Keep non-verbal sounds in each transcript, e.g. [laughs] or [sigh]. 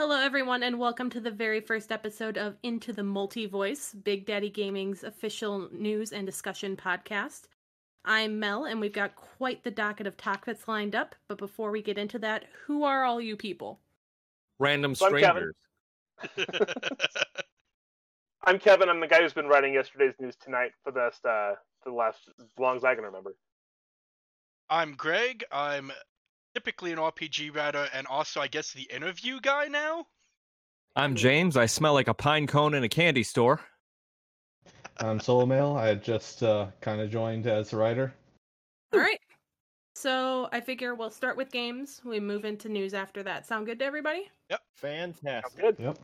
Hello, everyone, and welcome to the very first episode of Into the Multi-Voice, Big Daddy Gaming's official news and discussion podcast. I'm Mel, and we've got quite the docket of topics lined up. But before we get into that, who are all you people? Random So I'm Kevin. strangers. [laughs] I'm Kevin. I'm the guy who's been writing yesterday's news tonight for the last, uh, for the last as long as I can remember. I'm Greg. I'm typically an RPG writer and also, I guess, the interview guy now. I'm James. I smell like a pine cone in a candy store. I'm Solo Male. I just uh, kind of joined as a writer. All right. So I figure we'll start with games. We move into news after that. Sound good to everybody? Yep. Fantastic. good. Yep.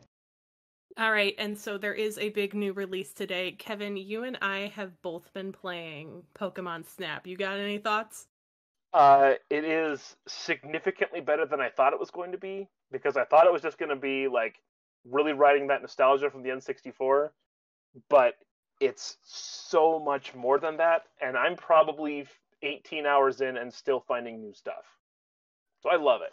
All right, and so there is a big new release today. Kevin, you and I have both been playing Pokemon Snap. You got any thoughts? Uh, it is significantly better than I thought it was going to be because I thought it was just going to be like really riding that nostalgia from the N64, but it's so much more than that, and I'm probably 18 hours in and still finding new stuff. So I love it.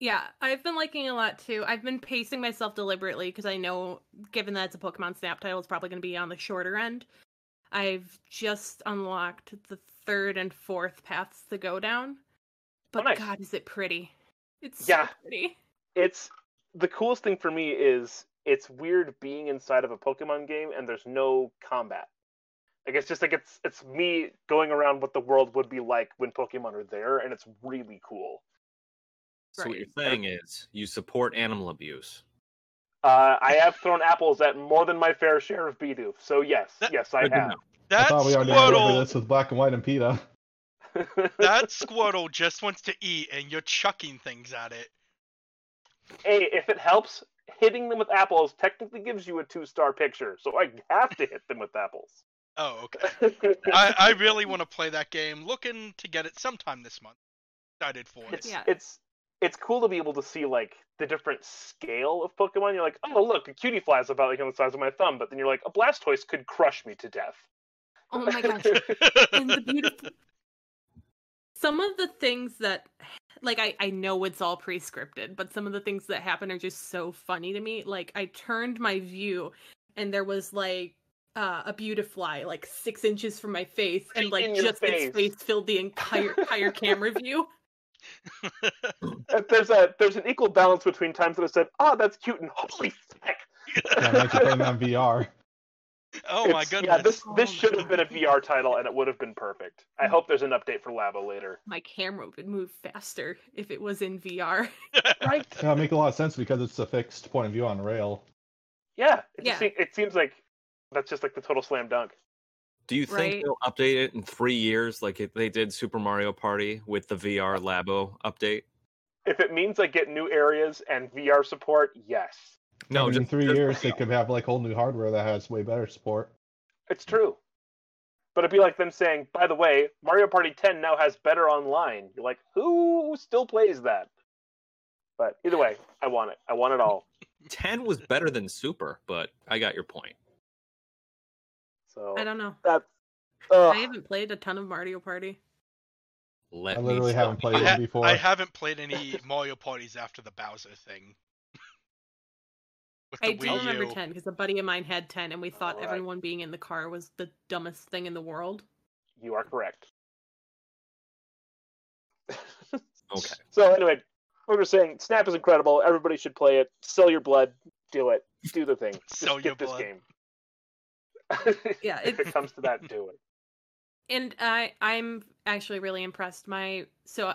Yeah, I've been liking it a lot too. I've been pacing myself deliberately because I know, given that it's a Pokemon Snap title, it's probably going to be on the shorter end. I've just unlocked the third and fourth paths to go down. But nice. God, is it pretty? It's Yeah. so pretty. it's the coolest thing for me is it's weird being inside of a Pokemon game and there's no combat. Like it's just like it's it's me going around what the world would be like when Pokemon are there, and it's really cool. So what you're saying is you support animal abuse. Uh, I have thrown apples at more than my fair share of Bidoof, so yes, yes, I have. Know. I That thought we already went over Squirtle, this with Black and White and PETA. [laughs] that Squirtle just wants to eat, and you're chucking things at it. hey, if it helps, hitting them with apples technically gives you a two-star picture, so I have to hit them with apples. Oh, okay. [laughs] I, I really want to play that game. Looking to get it sometime this month. Excited for it. it's Yeah. it's it's cool to be able to see like the different scale of Pokemon. You're like, oh look, a Cutiefly is about like on the size of my thumb, but then you're like, a Blastoise could crush me to death. Oh my gosh. and the beautiful some of the things that like I, I know it's all pre-scripted but some of the things that happen are just so funny to me like i turned my view and there was like uh, a beautifly like six inches from my face and like in just face. its face filled the entire entire camera view [laughs] Uh, there's a there's an equal balance between times that I said, oh, that's cute, and holy heck. [laughs] Yeah, imagine playing that on VR. Oh my It's- goodness. Yeah, this this Oh should have been a VR title, and it would have been perfect. I mm. hope there's an update for Labo later. my camera would move faster if it was in vr [laughs] Right? Yeah, it make a lot of sense because it's a fixed point of view on rail. Yeah. It, Yeah. se- it seems like that's just like the total slam dunk. Do you think Right. they'll update it in three years like they did Super Mario Party with the VR Labo update? If it means I get new areas and VR support, yes, No, I mean, in three just- years they could have like whole new hardware that has way better support. it's true. But it'd be like them saying, by the way, Mario Party 10 now has better online. You're like, who still plays that? But either way, I want it. I want it all. [laughs] ten was better than Super, but I got your point. So i don't know that's. Uh, i haven't played a ton of mario party Let I literally haven't played I, it ha- before. I haven't played any [laughs] Mario parties after the Bowser thing. With I do Wii remember U. 10 because a buddy of mine had 10 and we thought Alright. everyone being in the car was the dumbest thing in the world. you are correct. Okay. [laughs] So anyway, we were saying Snap is incredible. Everybody should play it. Sell your blood. Do it. Do the thing. Just Sell get your this blood. game. Yeah, [laughs] if it comes to that, do it. [laughs] And I I'm actually really impressed. My so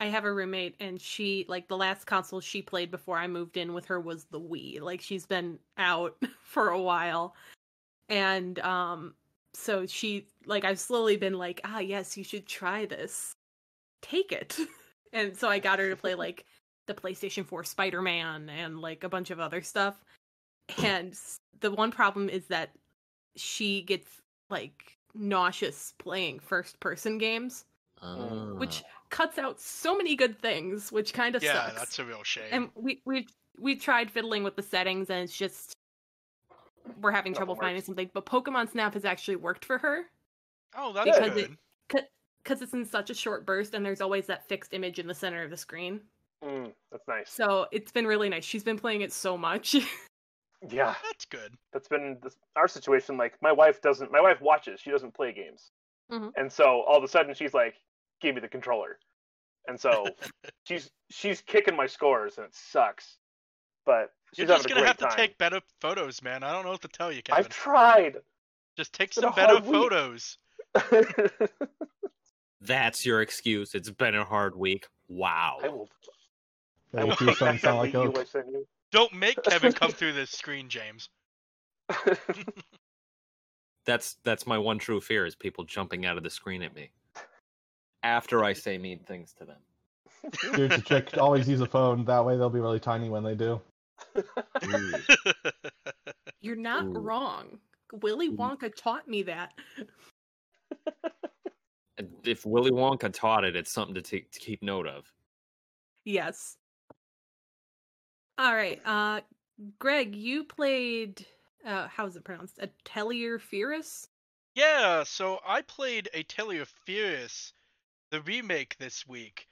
I have a roommate and she like the last console she played before I moved in with her was the Wii. Like she's been out [laughs] for a while. And um so she like I've slowly been like, "Ah, yes, you should try this. Take it." [laughs] And so I got her to play [laughs] like the PlayStation 4 Spider-Man and like a bunch of other stuff. And the one problem is that she gets like nauseous playing first person games, Ah. which cuts out so many good things, which kind of Yeah, sucks. that's a real shame. And we we we tried fiddling with the settings, and it's just we're having Nothing trouble finding something. But Pokemon Snap has actually worked for her oh, that's because good. it because it's in such a short burst, and there's always that fixed image in the center of the screen. Mm, that's nice. So it's been really nice. She's been playing it so much. [laughs] Yeah, That's good. that's been this, our situation. Like my wife doesn't. My wife watches. She doesn't play games, Mhm. and so all of a sudden she's like, "Give me the controller," and so [laughs] she's she's kicking my scores, and it sucks. But she's You're just gonna great have to take better photos, man. I don't know what to tell you, Kevin. I've tried. Just take some better photos. [laughs] That's your excuse. It's been a hard week. Wow. I will. I will your take son sound like Oak. You. Don't make Kevin come [laughs] through this screen, James. That's that's my one true fear is people jumping out of the screen at me. After I say mean things to them. Here's the trick: always use a phone. That way, they'll be really tiny when they do. Ooh. [laughs] You're not Ooh. wrong. Willy Ooh. Wonka taught me that. If Willy Wonka taught it, it's something to, take to keep note of. Yes. All right. Uh Greg, you played uh how is it pronounced? Atelier Fierce? yeah, so I played Atelier Firis, the remake this week,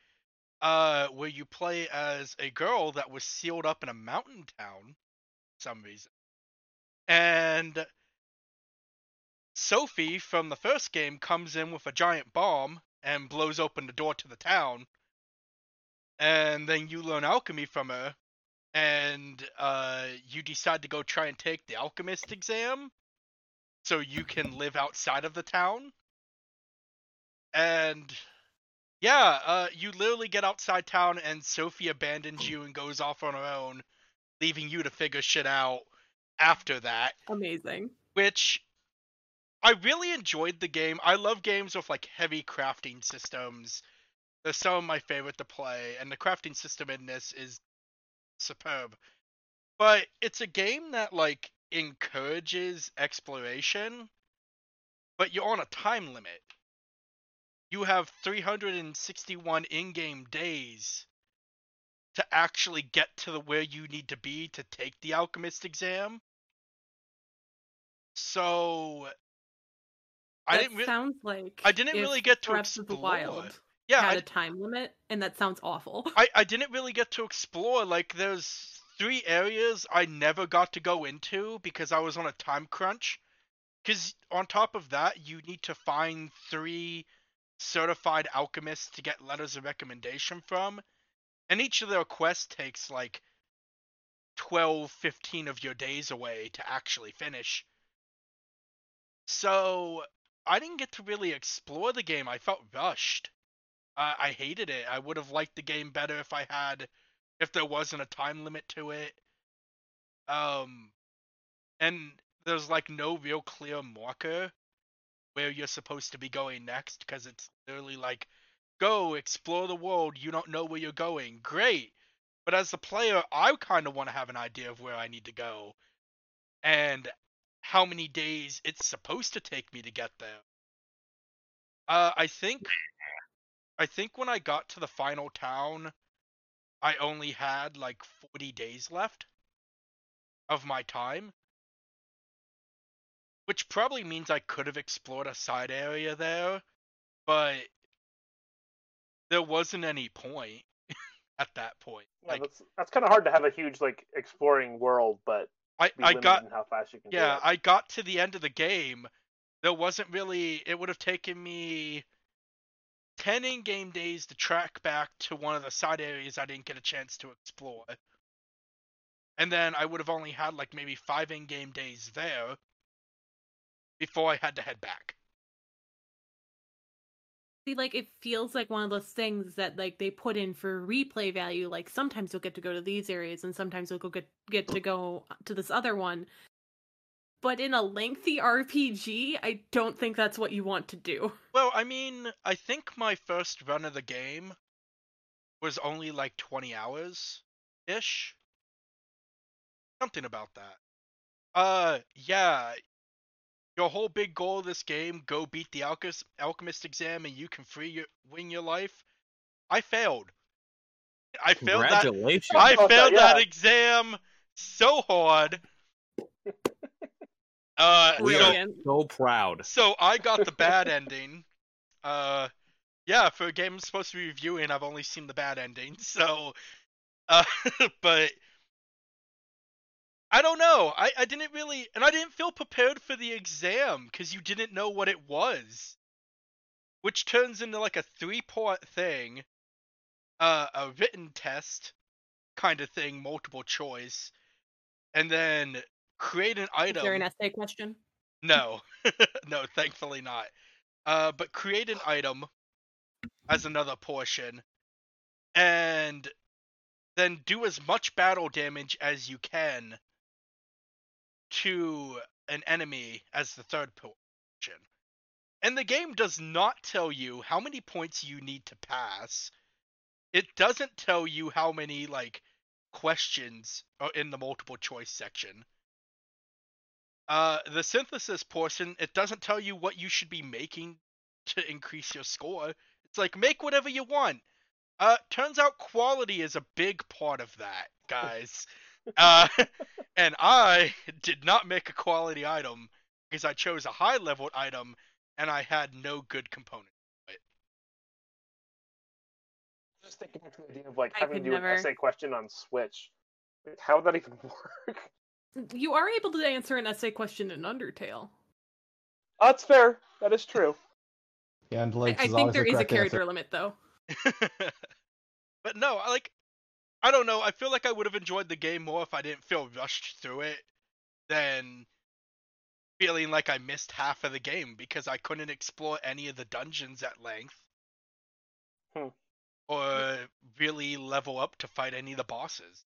uh, where you play as a girl that was sealed up in a mountain town for some reason. And Sophie from the first game comes in with a giant bomb and blows open the door to the town. And then you learn alchemy from her, and uh, you decide to go try and take the alchemist exam so you can live outside of the town. And yeah, uh, you literally get outside town, and Sophie abandons you and goes off on her own, leaving you to figure shit out after that Amazing. which I really enjoyed the game. I love games with like heavy crafting systems. They're some of my favorite to play, and the crafting system in this is superb. But it's a game that like encourages exploration, but you're on a time limit. You have 361 in-game days to actually get to the where you need to be to take the alchemist exam. So I didn't re- sounds like I didn't really get to Breath explore. Wild yeah, had I, a time limit, and that sounds awful. I [laughs] I didn't really get to explore like there's three areas I never got to go into because I was on a time crunch. Cuz on top of that, you need to find three certified alchemists to get letters of recommendation from. And each of their quests takes like 12, 15 of your days away to actually finish. So, I didn't get to really explore the game. I felt rushed. Uh, I hated it. I would have liked the game better if I had, if there wasn't a time limit to it. Um, and there's like no real clear marker where you're supposed to be going next because it's literally like, go explore the world. You don't know where you're going. Great. But as the player, I kind of want to have an idea of where I need to go and how many days it's supposed to take me to get there. Uh, I think I think when I got to the final town, I only had like 40 days left of my time. Which probably means I could have explored a side area there, but there wasn't any point [laughs] at that point. Yeah, Like that's that's kind of hard to have a huge like exploring world, but I, I got how fast you can. yeah, I got to the end of the game. There wasn't really. It would have taken me ten in-game days to track back to one of the side areas I didn't get a chance to explore, and then I would have only had like maybe five in-game days there before I had to head back. See, like it feels like one of those things that like they put in for replay value. Like sometimes you'll get to go to these areas, and sometimes you'll go get get to go to this other one. But in a lengthy RPG, I don't think that's what you want to do. [laughs] Well, I mean, I think my first run of the game was only like 20 hours ish. Something about that. Uh, yeah. Your whole big goal of this game, go beat the alchemist, alchemist exam and you can free your win your life. I failed. I failed that Congratulations. I about that, failed that exam so hard. [laughs] Uh, We so- are Brilliant. so proud. so I got the bad ending. Uh, yeah, for a game I'm supposed to be reviewing, I've only seen the bad ending. So Uh, [laughs] but I don't know. I, I didn't really, and I didn't feel prepared for the exam because you didn't know what it was, which turns into like a three part thing, uh, a written test kind of thing, multiple choice, and then create an item. Is there an essay question? No, [laughs] no, thankfully not. Uh, but create an item as another portion, and then do as much battle damage as you can to an enemy as the third portion. And the game does not tell you how many points you need to pass. It doesn't tell you how many like questions are in the multiple choice section. Uh, the synthesis portion, it doesn't tell you what you should be making to increase your score. It's like make whatever you want. Uh, turns out quality is a big part of that, [laughs] guys. Uh, [laughs] and I did not make a quality item because I chose a high level item and I had no good component. Just thinking back to the idea of like I having to do never. an essay question on Switch. Like, How would that even [laughs] work? You are able to answer an essay question in Undertale. That's fair. That is true. [laughs] Yeah, and I, Link's I think always there the is a character answer. limit though. but no, I like I don't know. I feel like I would have enjoyed the game more if I didn't feel rushed through it than feeling like I missed half of the game because I couldn't explore any of the dungeons at length. Hmm. Or really level up to fight any of the bosses.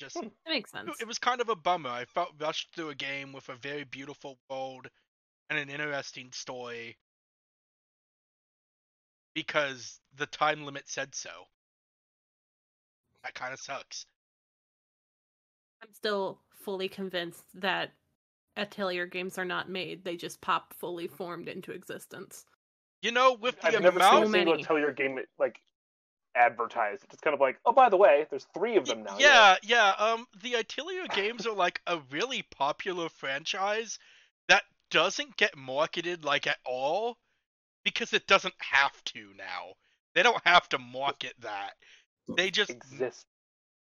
Just Hmm. That makes sense. it was kind of a bummer. I felt rushed through a game with a very beautiful world and an interesting story because the time limit said so. That kind of sucks. I'm still fully convinced that Atelier games are not made; they just pop fully formed into existence. You know, with the I've never seen amount a single many. Atelier game like advertised. It's kind of like, oh, by the way, there's three of them now. Yeah, yeah. Um, the Atelier games are like a really popular franchise that doesn't get marketed like at all because it doesn't have to now. They don't have to market that. They just exist.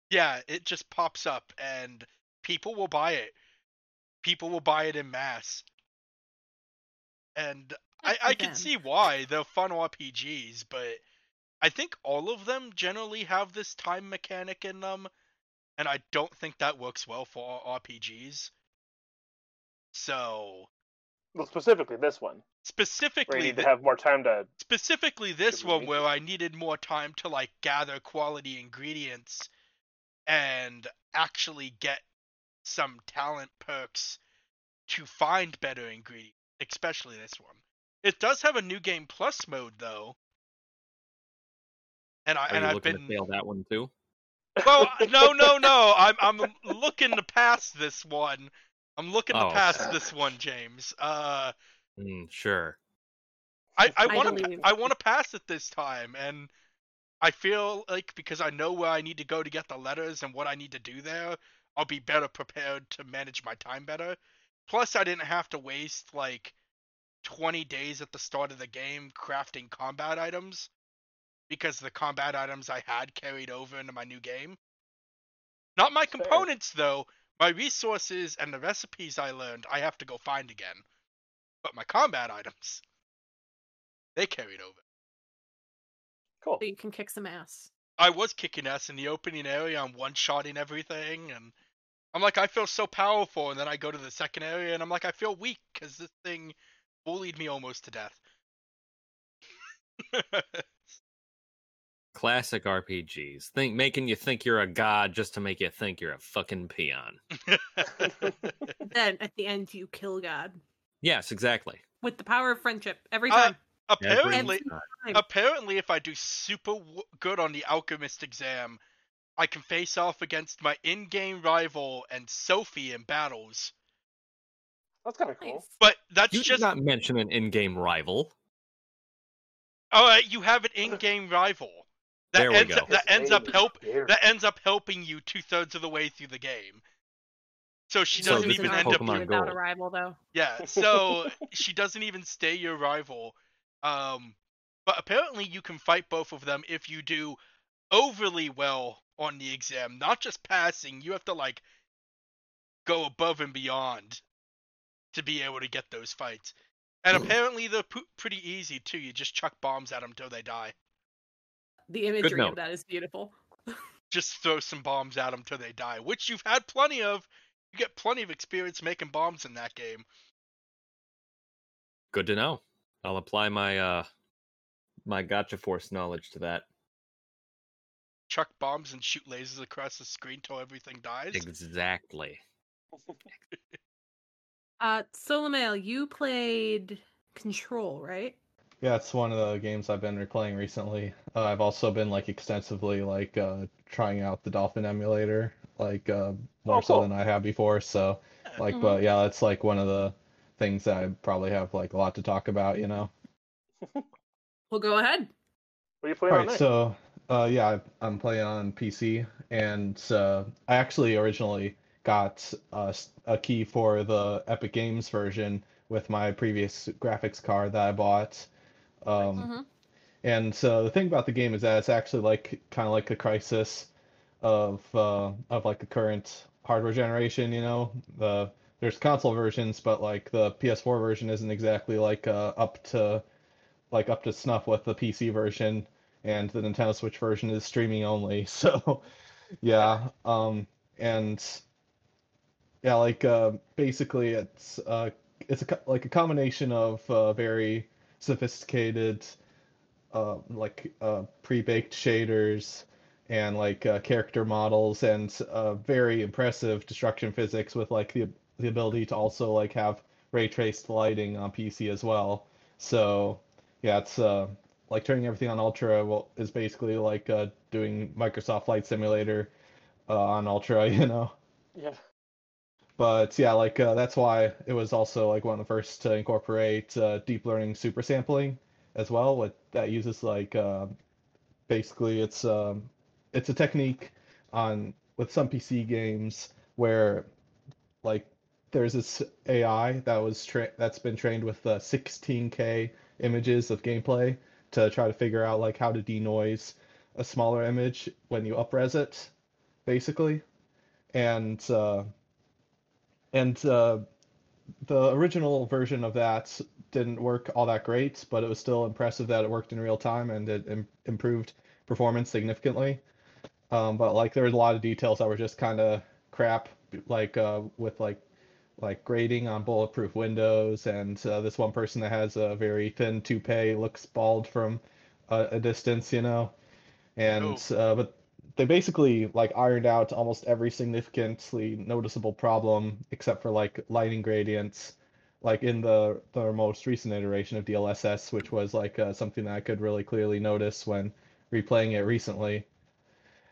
yeah, it just pops up and people will buy it. People will buy it in mass. And I, I can see why. They're fun RPGs, but I think all of them generally have this time mechanic in them, and I don't think that works well for RPGs. So Well, specifically this one, where you specifically, need to th- have more time to. specifically this one where I needed more time to like gather quality ingredients and actually get some talent perks to find better ingredients, especially this one. It does have a new game plus mode though. And I Are and you I've looking been to fail that one too? well, [laughs] no, no, no. I'm I'm looking to pass this one. I'm looking to Oh. pass this one, James. Uh, Mm, sure. I I I want to believe. I want to pass it this time, and I feel like because I know where I need to go to get the letters and what I need to do there, I'll be better prepared to manage my time better. Plus, I didn't have to waste like 20 days at the start of the game crafting combat items because the combat items I had carried over into my new game. Not my Fair. components though. My resources and the recipes I learned, I have to go find again. But my combat items, they carried over. Cool. So you can kick some ass. I was kicking ass in the opening area. I'm one shotting everything, and I'm like, I feel so powerful. And then I go to the second area, and I'm like, I feel weak because this thing bullied me almost to death. [laughs] Classic RPGs. Think making you think you're a god just to make you think you're a fucking peon. [laughs] Then at the end, you kill God Yes, exactly. with the power of friendship every Uh, time. apparently, Every time. apparently, if I do super w- good on the alchemist exam, I can face off against my in-game rival and Sophie in battles. That's kind of cool. But that's You did just not mention an in-game rival. all right. You have an in-game rival that There we ends go. up, that ends up His name is help Derek. that ends up helping you two thirds of the way through the game. So she So doesn't this even is end up. Pokemon without Go. a rival, though. Yeah. So [laughs] she doesn't even stay your rival. Um, but apparently you can fight both of them if you do overly well on the exam, not just passing. You have to like go above and beyond to be able to get those fights. And apparently they're p- pretty easy too. You just chuck bombs at them till they die. The imagery of that is beautiful. [laughs] Just throw some bombs at them till they die, which you've had plenty of. You get plenty of experience making bombs in that game. Good to know. I'll apply my uh my gotcha force knowledge to that. Chuck bombs and shoot lasers across the screen till everything dies. Exactly. [laughs] Uh, Solomale, you played Control, right? Yeah, it's one of the games I've been replaying recently. Uh, I've also been like extensively like uh, trying out the Dolphin emulator, like uh, more Oh, so than I have before. So, Yeah. like, Mhm. but yeah, it's like one of the things that I probably have like a lot to talk about, you know. [laughs] Well, go ahead. What are you playing All on right, so uh, yeah, I- I'm playing on PC, and uh, I actually originally got uh, s- a key for the Epic Games version with my previous graphics card that I bought. Um, Mhm. And so the thing about the game is that it's actually like kind of like a crisis of uh, of like the current hardware generation. You know, the there's console versions, but like the PS4 version isn't exactly like uh, up to like up to snuff with the PC version, and the Nintendo Switch version is streaming only. [laughs] So yeah, um, and yeah, like uh, basically it's uh, it's a, like a combination of uh, very sophisticated uh, like uh, pre-baked shaders and like uh, character models and uh, very impressive destruction physics with like the the ability to also like have ray traced lighting on PC as well. So yeah, it's uh, like turning everything on Ultra is basically like uh, doing Microsoft Flight Simulator on Ultra, [laughs] you know. Yeah. But yeah, like uh, that's why it was also like one of the first to incorporate uh, deep learning super sampling as well. With that uses like uh, basically it's um, it's a technique on with some PC games where like there's this AI that was tra- that's been trained with uh, 16k images of gameplay to try to figure out like how to denoise a smaller image when you upres it, basically, and uh, and uh, the original version of that didn't work all that great, but it was still impressive that it worked in real time and it Im- improved performance significantly. Um, but like there was a lot of details that were just kind of crap, like uh, with like like grading on bulletproof windows, and uh, this one person that has a very thin toupee looks bald from a, a distance, you know. And uh, but they basically like ironed out almost every significantly noticeable problem except for like lighting gradients like in the the most recent iteration of DLSS which was like uh, something that I could really clearly notice when replaying it recently.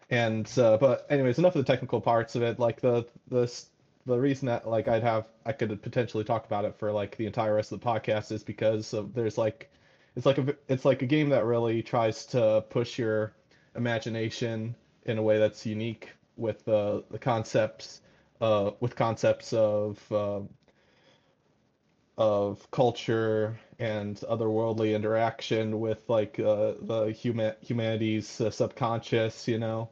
And uh, but anyways enough of the technical parts of it. Like the the the reason that like I'd have I could potentially talk about it for like the entire rest of the podcast is because of, there's like it's like a it's like a game that really tries to push your imagination in a way that's unique with uh, the concepts uh, with concepts of uh, of culture and otherworldly interaction with like uh, the human humanity's uh, subconscious you know?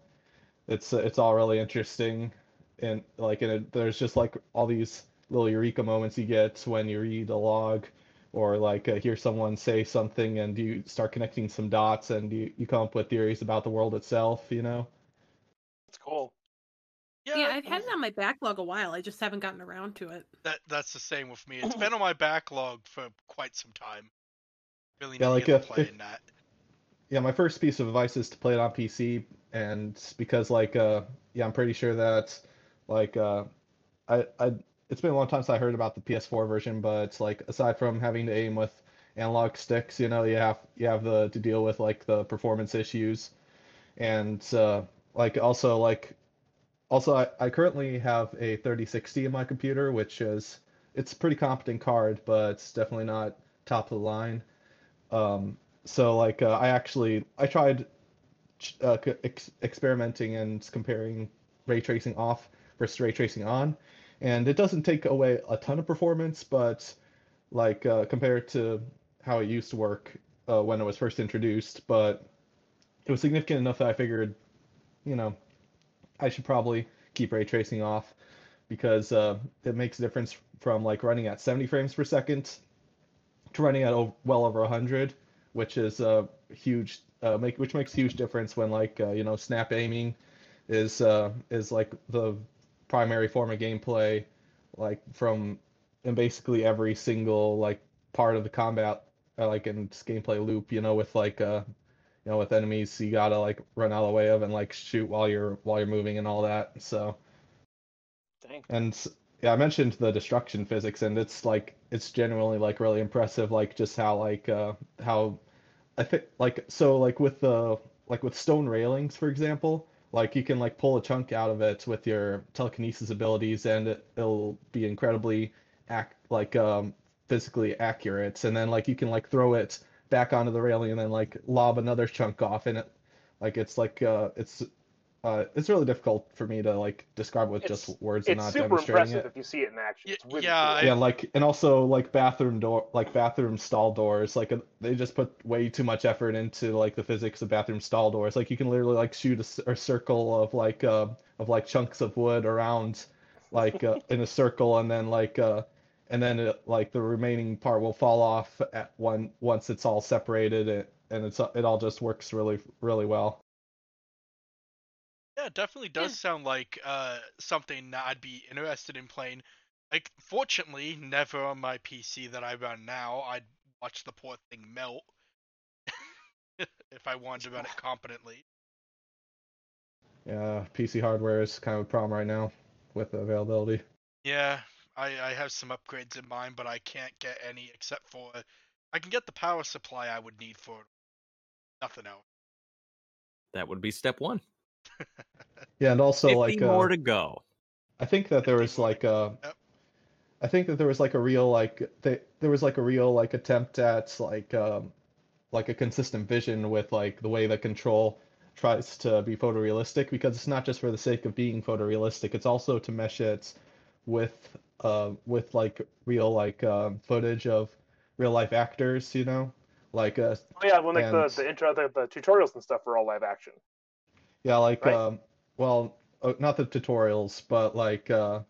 It's uh, it's all really interesting. And like and it, there's just like all these little eureka moments you get when you read a log or like uh, hear someone say something and you start connecting some dots and you, you come up with theories about the world itself you know It's cool. Yeah, Yeah, I've had it on my backlog a while. I just haven't gotten around to it. that that's the same with me. It's [clears throat] been on my backlog for quite some time. Really Yeah, like to get if- if- that. Yeah, my first piece of advice is to play it on PC, and because like uh yeah, I'm pretty sure that like uh I I it's been a long time since I heard about the PS4 version, but like aside from having to aim with analog sticks, you know, you have you have the to deal with like the performance issues, and uh like also like also I, I currently have a 3060 in my computer, which is it's a pretty competent card, but it's definitely not top of the line. Um, so like uh, I actually I tried uh, ex- experimenting and comparing ray tracing off versus ray tracing on, and it doesn't take away a ton of performance, but like uh, compared to how it used to work uh, when it was first introduced, but it was significant enough that I figured, you know, I should probably keep ray tracing off because uh, it makes a difference from like running at 70 frames per second to running at o- well over 100, which is a huge uh, make which makes huge difference when like uh, you know snap aiming is uh, is like the primary form of gameplay, like from in basically every single like part of the combat uh, like in this gameplay loop, you know, with like uh you know, with enemies you gotta like run out of the way of and like shoot while you're while you're moving and all that. So Dang. and yeah, I mentioned the destruction physics and it's like it's genuinely like really impressive like just how like uh how I think like so like with the like with stone railings for example, like you can like pull a chunk out of it with your telekinesis abilities and it, it'll be incredibly act like um physically accurate and then like you can like throw it back onto the railing and then like lob another chunk off and it like it's like uh it's uh it's really difficult for me to like describe with It's- just words and It's not super demonstrating impressive it. if you see it in action. It's really yeah, cool. I- Yeah, like and also like bathroom door like bathroom stall doors like uh, they just put way too much effort into like the physics of bathroom stall doors. Like you can literally like shoot a circle of like uh of like chunks of wood around like uh, in a circle and then like uh and then it, like the remaining part will fall off at one once it's all separated and, and it's it all just works really really well. Yeah, it definitely does Yeah. sound like uh something that I'd be interested in playing. Like, fortunately, never on my PC that I run now. I'd watch the poor thing melt [laughs] if I wanted to run it competently. Yeah, PC hardware is kind of a problem right now with availability. Yeah, I I have some upgrades in mind, but I can't get any except for I can get the power supply I would need for it. Nothing else. That would be step one. [laughs] Yeah, and also like more uh, to go. I think that there was like a, Yep. I think that there was like a real like they, there was like a real like attempt at like um like a consistent vision with like the way the control tries to be photorealistic because it's not just for the sake of being photorealistic, it's also to mesh it with uh with like real like um footage of real life actors, you know? Like uh Oh yeah, when like And- the, the intro, the, the tutorials and stuff are all live action. Yeah, like Right? um, well, uh, not the tutorials, but like uh,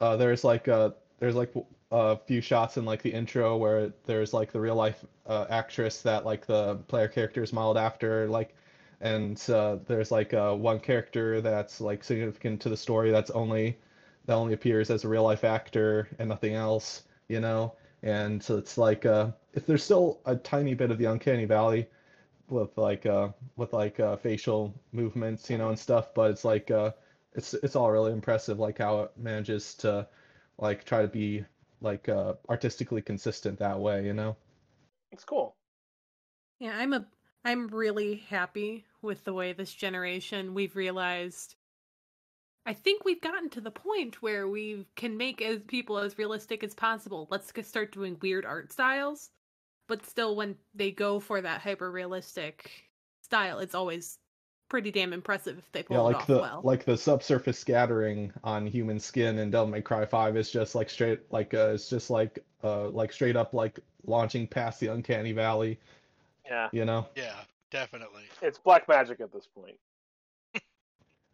uh, there's like uh, there's like a few shots in like the intro where there's like the real life uh, actress that like the player character is modeled after, like, and uh, there's like uh, one character that's like significant to the story that's only that only appears as a real life actor and nothing else, you know. And so it's like uh, if there's still a tiny bit of the uncanny valley with like uh with like uh facial movements you know and stuff but it's like uh it's it's all really impressive like how it manages to like try to be like uh artistically consistent that way you know It's cool. Yeah, I'm a I'm really happy with the way this generation we've realized I think we've gotten to the point where we can make as people as realistic as possible. Let's start doing weird art styles, but still when they go for that hyper realistic style, it's always pretty damn impressive if they pull yeah it like off the well. like the subsurface scattering on human skin in Devil May Cry 5 is just like straight like uh it's just like uh like straight up like launching past the uncanny valley Yeah, you know Yeah, definitely. it's black magic at this point.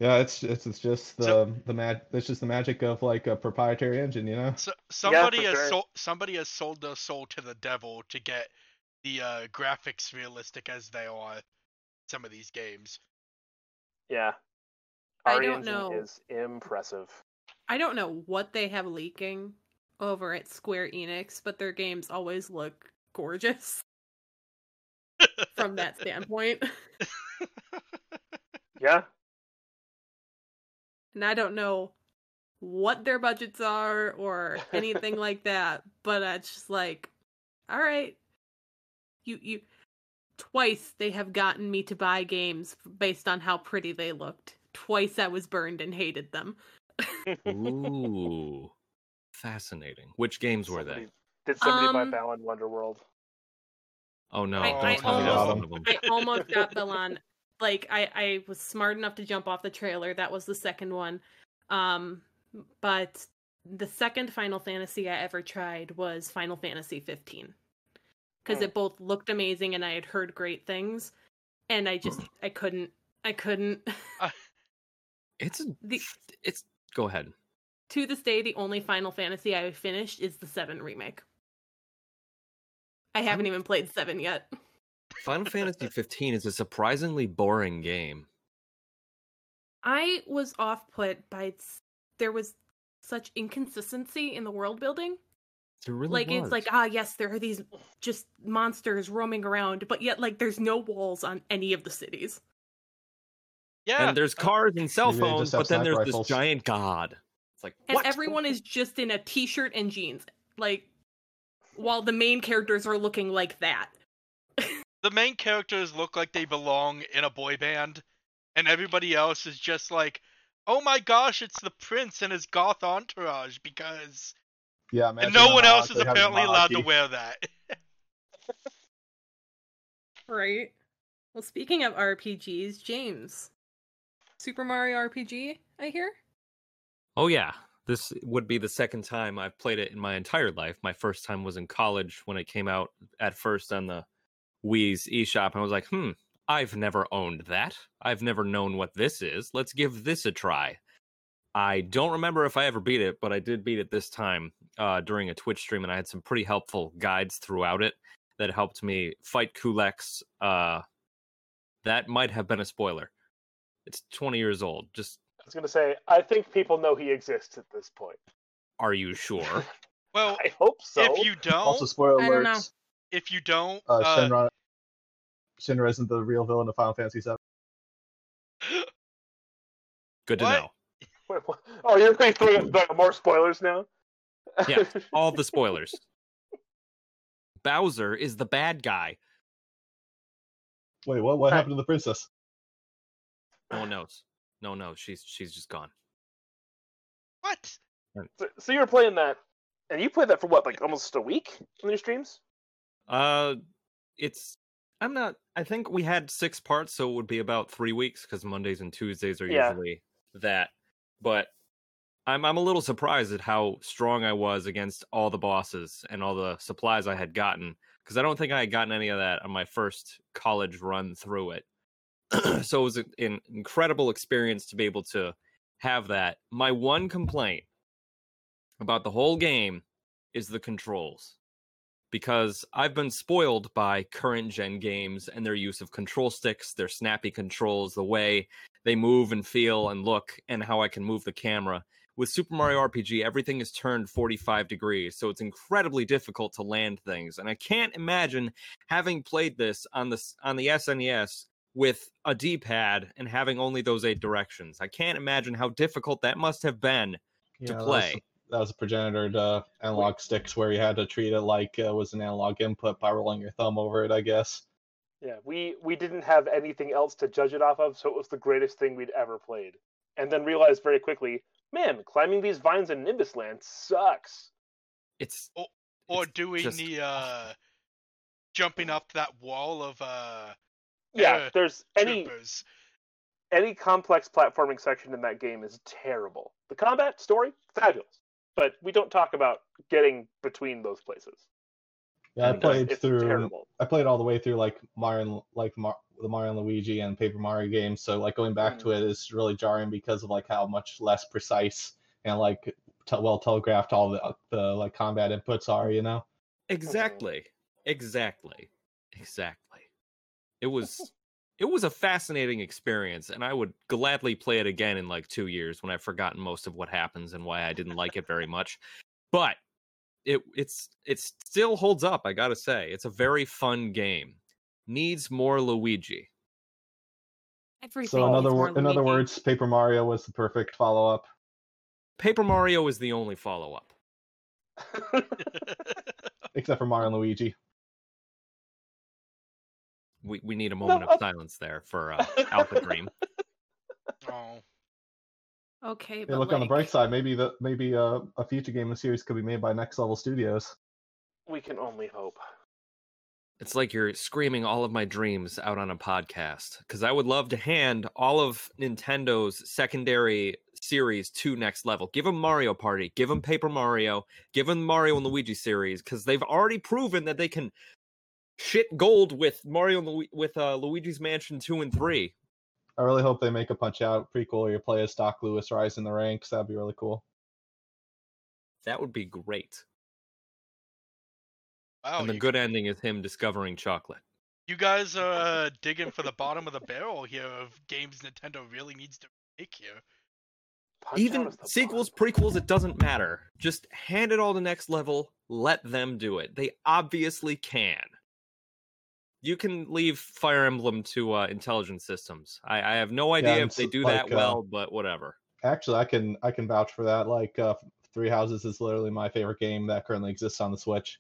Yeah it's it's, it's just the So- the mag it's just the magic of like a proprietary engine you know So somebody has sure. sold somebody has sold their soul to the devil to get the uh, graphics realistic as they are some of these games. Yeah, I Our don't know. is impressive. I don't know what they have leaking over at Square Enix, but their games always look gorgeous [laughs] from that standpoint. Yeah, and I don't know what their budgets are or [laughs] anything like that, but uh, it's just like, all right, you you twice they have gotten me to buy games based on how pretty they looked. Twice I was burned and hated them. Ooh, [laughs] fascinating. Which games were they? Did somebody buy Um, Balan Wonderworld? Oh no! I- don't I tell me almost- one of them. I almost got Balan. Like I, I was smart enough to jump off the trailer. That was the second one. Um, but the second Final Fantasy I ever tried was Final Fantasy 15 because Hmm. it both looked amazing and I had heard great things. and I just I couldn't I couldn't. [laughs] It's the it's go ahead. to this day the only Final Fantasy I finished is the seven remake. I haven't even played seven yet. Final Fantasy [laughs] 15 is a surprisingly boring game. I was off put by s- there was such inconsistency in the world building. It really like was. it's like ah yes there are these just monsters roaming around, but yet like there's no walls on any of the cities. Yeah. and there's cars and cell Maybe phones, but then there's rifles. this giant god. It's like And what? everyone is just in a t-shirt and jeans. Like while the main characters are looking like that. The main characters look like they belong in a boy band, and everybody else is just like, oh my gosh, it's the prince and his goth entourage because Yeah, and no one else is apparently allowed to wear that. [laughs] Right. Well, speaking of RPGs, James, Super Mario RPG, I hear. Oh yeah, this would be the second time I've played it in my entire life. My first time was in college when it came out at first on the Wii's eShop, and I was like, hmm, I've never owned that. I've never known what this is. Let's give this a try. I don't remember if I ever beat it, but I did beat it this time uh, during a Twitch stream, and I had some pretty helpful guides throughout it that helped me fight Culex. Uh, that might have been a spoiler. It's 20 years old. Just I was gonna say, I think people know he exists at this point. are you sure? [laughs] well, I hope so. if you don't, Also, spoiler I don't know. alerts. If you don't, Uh, uh, Shinra, Shinra isn't the real villain of Final Fantasy VII. [gasps] Good to What? know. [laughs] Wait. Oh, you're going to throw the more spoilers now? Yeah. [laughs] All the spoilers. Bowser is the bad guy. Wait, what? What happened to the princess? No one knows. No no. She's she's just gone. what? so, so you were playing that, and you played that for what, like almost a week in your streams? Uh, it's. I'm not. I think we had six parts, so it would be about three weeks because Mondays and Tuesdays are Yeah. usually that. But I'm I'm a little surprised at how strong I was against all the bosses and all the supplies I had gotten because I don't think I had gotten any of that on my first college run through it. [clears throat] so it was an- an incredible experience to be able to have that. My one complaint about the whole game is the controls because I've been spoiled by current gen games and their use of control sticks, their snappy controls, the way they move and feel and look, and how I can move the camera. With Super Mario RPG, everything is turned 45 degrees, so it's incredibly difficult to land things. And I can't imagine having played this on the on the SNES with a D-pad and having only those eight directions. I can't imagine how difficult that must have been Yeah, to play. That was a progenitor to analog sticks where you had to treat it like it was an analog input by rolling your thumb over it, I guess. Yeah, we we didn't have anything else to judge it off of, so it was the greatest thing we'd ever played. And then realized very quickly, man, climbing these vines in Nimbus Land sucks. It's Or It's doing just the uh, jumping up that wall of uh Yeah, Yeah, there's any troopers. any complex platforming section in that game is terrible. The combat story, fabulous, but we don't talk about getting between those places. Yeah, I Because played it's through. terrible. I played all the way through like Mario, like Mar- the Mario and Luigi and Paper Mario games. So like going back Mm. to it is really jarring because of like how much less precise and like te- well telegraphed all the the like combat inputs are. You know. Exactly. Exactly. Exactly. It was it was a fascinating experience and I would gladly play it again in like 2 years when I've forgotten most of what happens and why I didn't like it very much. But it it's it still holds up, I got to say. It's a very fun game. Needs more Luigi. Everything. So in needs other wor- in other words, Paper Mario was the perfect follow up. Paper Mario is the only follow-up. [laughs] except for Mario and Luigi. We we need a moment I- of silence there for uh, [laughs] Alpha Dream. oh, Okay, Hey, but look on the bright side. Maybe the maybe uh, a future game in the series could be made by Next Level Studios. we can only hope. It's like you're screaming all of my dreams out on a podcast because I would love to hand all of Nintendo's secondary series to next level. Give them Mario Party, give them Paper Mario, give them Mario and Luigi series because they've already proven that they can shit gold with Mario and Lu- with uh, Luigi's Mansion two and three. I really hope they make a Punch Out prequel where you play as Doc Louis rise in the ranks. That'd be really cool. That would be great. Wow, and the you, good ending is him discovering chocolate. you guys are uh, digging for the bottom of the barrel here of games Nintendo really needs to make here. Punch-Out Even sequels, bomb. prequels, it doesn't matter. Just hand it all to next level. Let them do it. They obviously can. You can leave Fire Emblem to uh, intelligent systems. I, I have no idea and if they do like, that uh, well, but whatever. Actually, I can I can vouch for that. Like uh, Three Houses is literally my favorite game that currently exists on the Switch.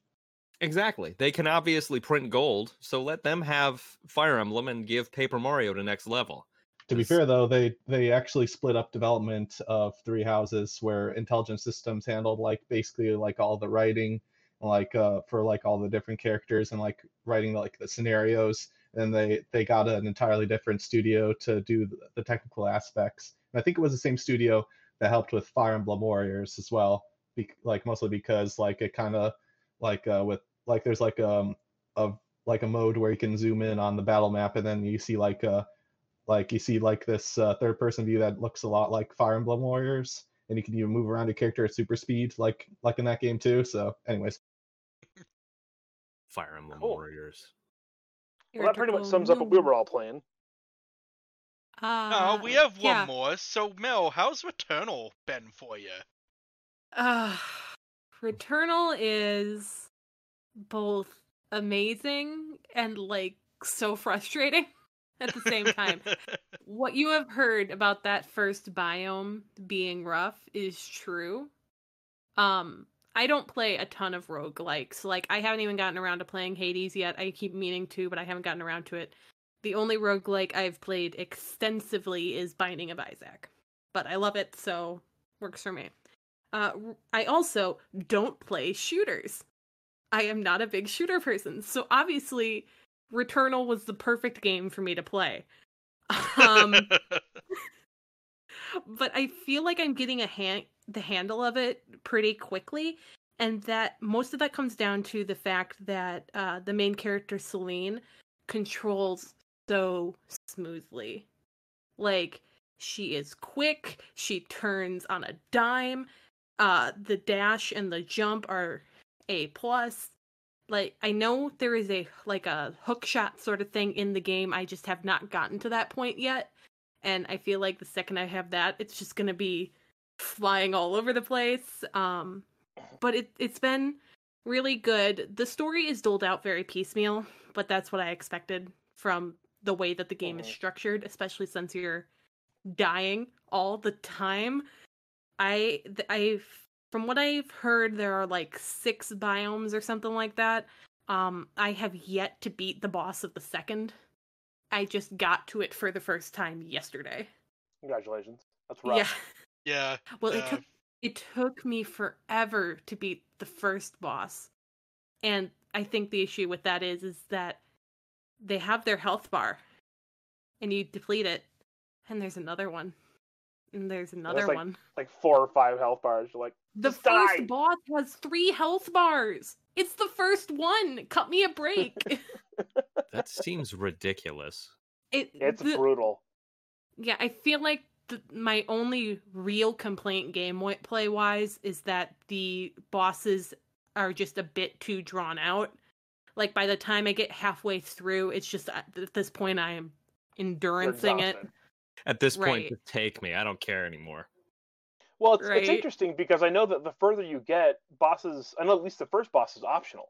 Exactly. They can obviously print gold, so let them have Fire Emblem and give Paper Mario to next level. To be fair, though, they they actually split up development of Three Houses, where Intelligent Systems handled like basically like all the writing, like uh, for like all the different characters and like writing like the scenarios. And they they got an entirely different studio to do the, technical aspects. And I think it was the same studio that helped with Fire Emblem Warriors as well. Be- like mostly because like it kind of like uh, with like there's like um a like a mode where you can zoom in on the battle map and then you see like uh like you see like this uh, third person view that looks a lot like Fire Emblem Warriors, and you can even move around your character at super speed, like like in that game too. So, anyways, Fire Emblem Cool. Warriors. Well, that pretty much sums up what we were all playing. Uh, No, we have one yeah. more. So, Mel, how's Returnal been for you? Uh, Returnal is both amazing and like so frustrating [laughs] at the same time. [laughs] what you have heard about that first biome being rough is true. Um, I don't play a ton of roguelikes. Like, I haven't even gotten around to playing Hades yet. I keep meaning to, but I haven't gotten around to it. The only roguelike I've played extensively is Binding of Isaac. But I love it, so works for me. Uh, I also don't play shooters. I am not a big shooter person, so obviously, Returnal was the perfect game for me to play. [laughs] Um, but I feel like I'm getting a hand the handle of it pretty quickly, and that most of that comes down to the fact that uh, the main character Celine controls so smoothly. Like she is quick, she turns on a dime. Uh, the dash and the jump are a plus. Like I know there is a like a hook shot sort of thing in the game. I just have not gotten to that point yet and I feel like the second I have that, it's just gonna be flying all over the place. Um, but it it's been really good. The story is doled out very piecemeal, but that's what I expected from the way that the game is Mhm. structured, especially since you're dying all the time. I I from what I've heard, there are like six biomes or something like that. Um, I have yet to beat the boss of the second. I just got to it for the first time yesterday. Congratulations. That's rough. Yeah. Yeah. Well, it yeah. took it took me forever to beat the first boss. And I think the issue with that is is that they have their health bar and you deplete it and there's another one. And there's another like- one. Like four or five health bars. You're like, The just first die. boss has 3 health bars. It's the first one. Cut me a break. [laughs] That seems ridiculous. it it's the- brutal. Yeah, I feel like the, my only real complaint gameplay wise is that the bosses are just a bit too drawn out. Like by the time I get halfway through, it's just uh, at at this point I am You're endurancing it. At this point, Right. just take me. I don't care anymore. Well, it's, it's interesting because I know that the further you get, bosses. I know at least the first boss is optional.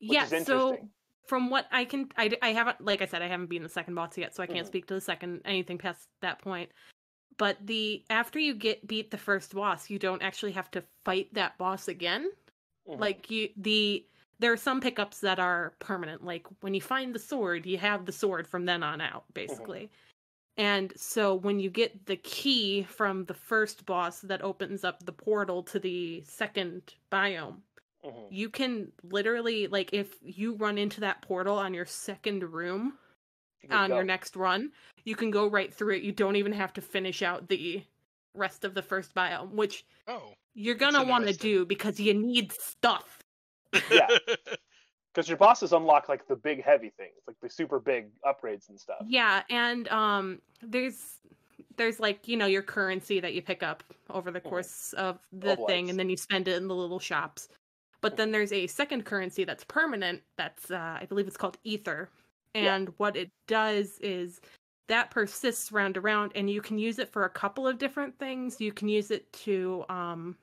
Which yeah, is so interesting. From what I can, I, I haven't, like I said, I haven't beaten the second boss yet, so I can't Mhm. speak to the second anything past that point. But the after you get beat the first boss, you don't actually have to fight that boss again. Mhm. like you the there are some pickups that are permanent like when you find the sword you have the sword from then on out basically and so when you get the key from the first boss that opens up the portal to the second biome Mhm. you can literally like if you run into that portal on your second room You can on your next run you can go right through it you don't even have to finish out the rest of the first biome which Oh. you're gonna want to do because you need stuff Yeah. [laughs] Because your bosses unlock like the big heavy things, like the super big upgrades and stuff. Yeah, and um there's there's like, you know, your currency that you pick up over the Mhm. course of the Of thing lights. and then you spend it in the little shops. But then there's a second currency that's permanent that's uh I believe it's called ether. Yeah. And what it does is that persists round around and you can use it for a couple of different things. You can use it to um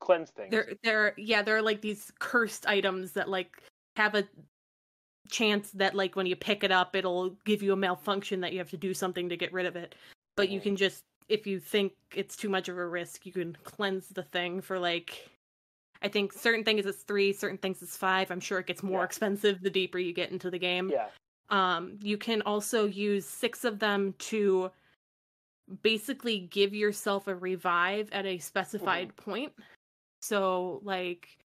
Cleanse things. there there yeah there are like these cursed items that like have a chance that like when you pick it up it'll give you a malfunction that you have to do something to get rid of it but you Mhm. can just if you think it's too much of a risk you can cleanse the thing for like i think certain things is three certain things is five i'm sure it gets more Yeah. expensive the deeper you get into the game Yeah. um, you can also use six of them to basically give yourself a revive at a specified point. So, like,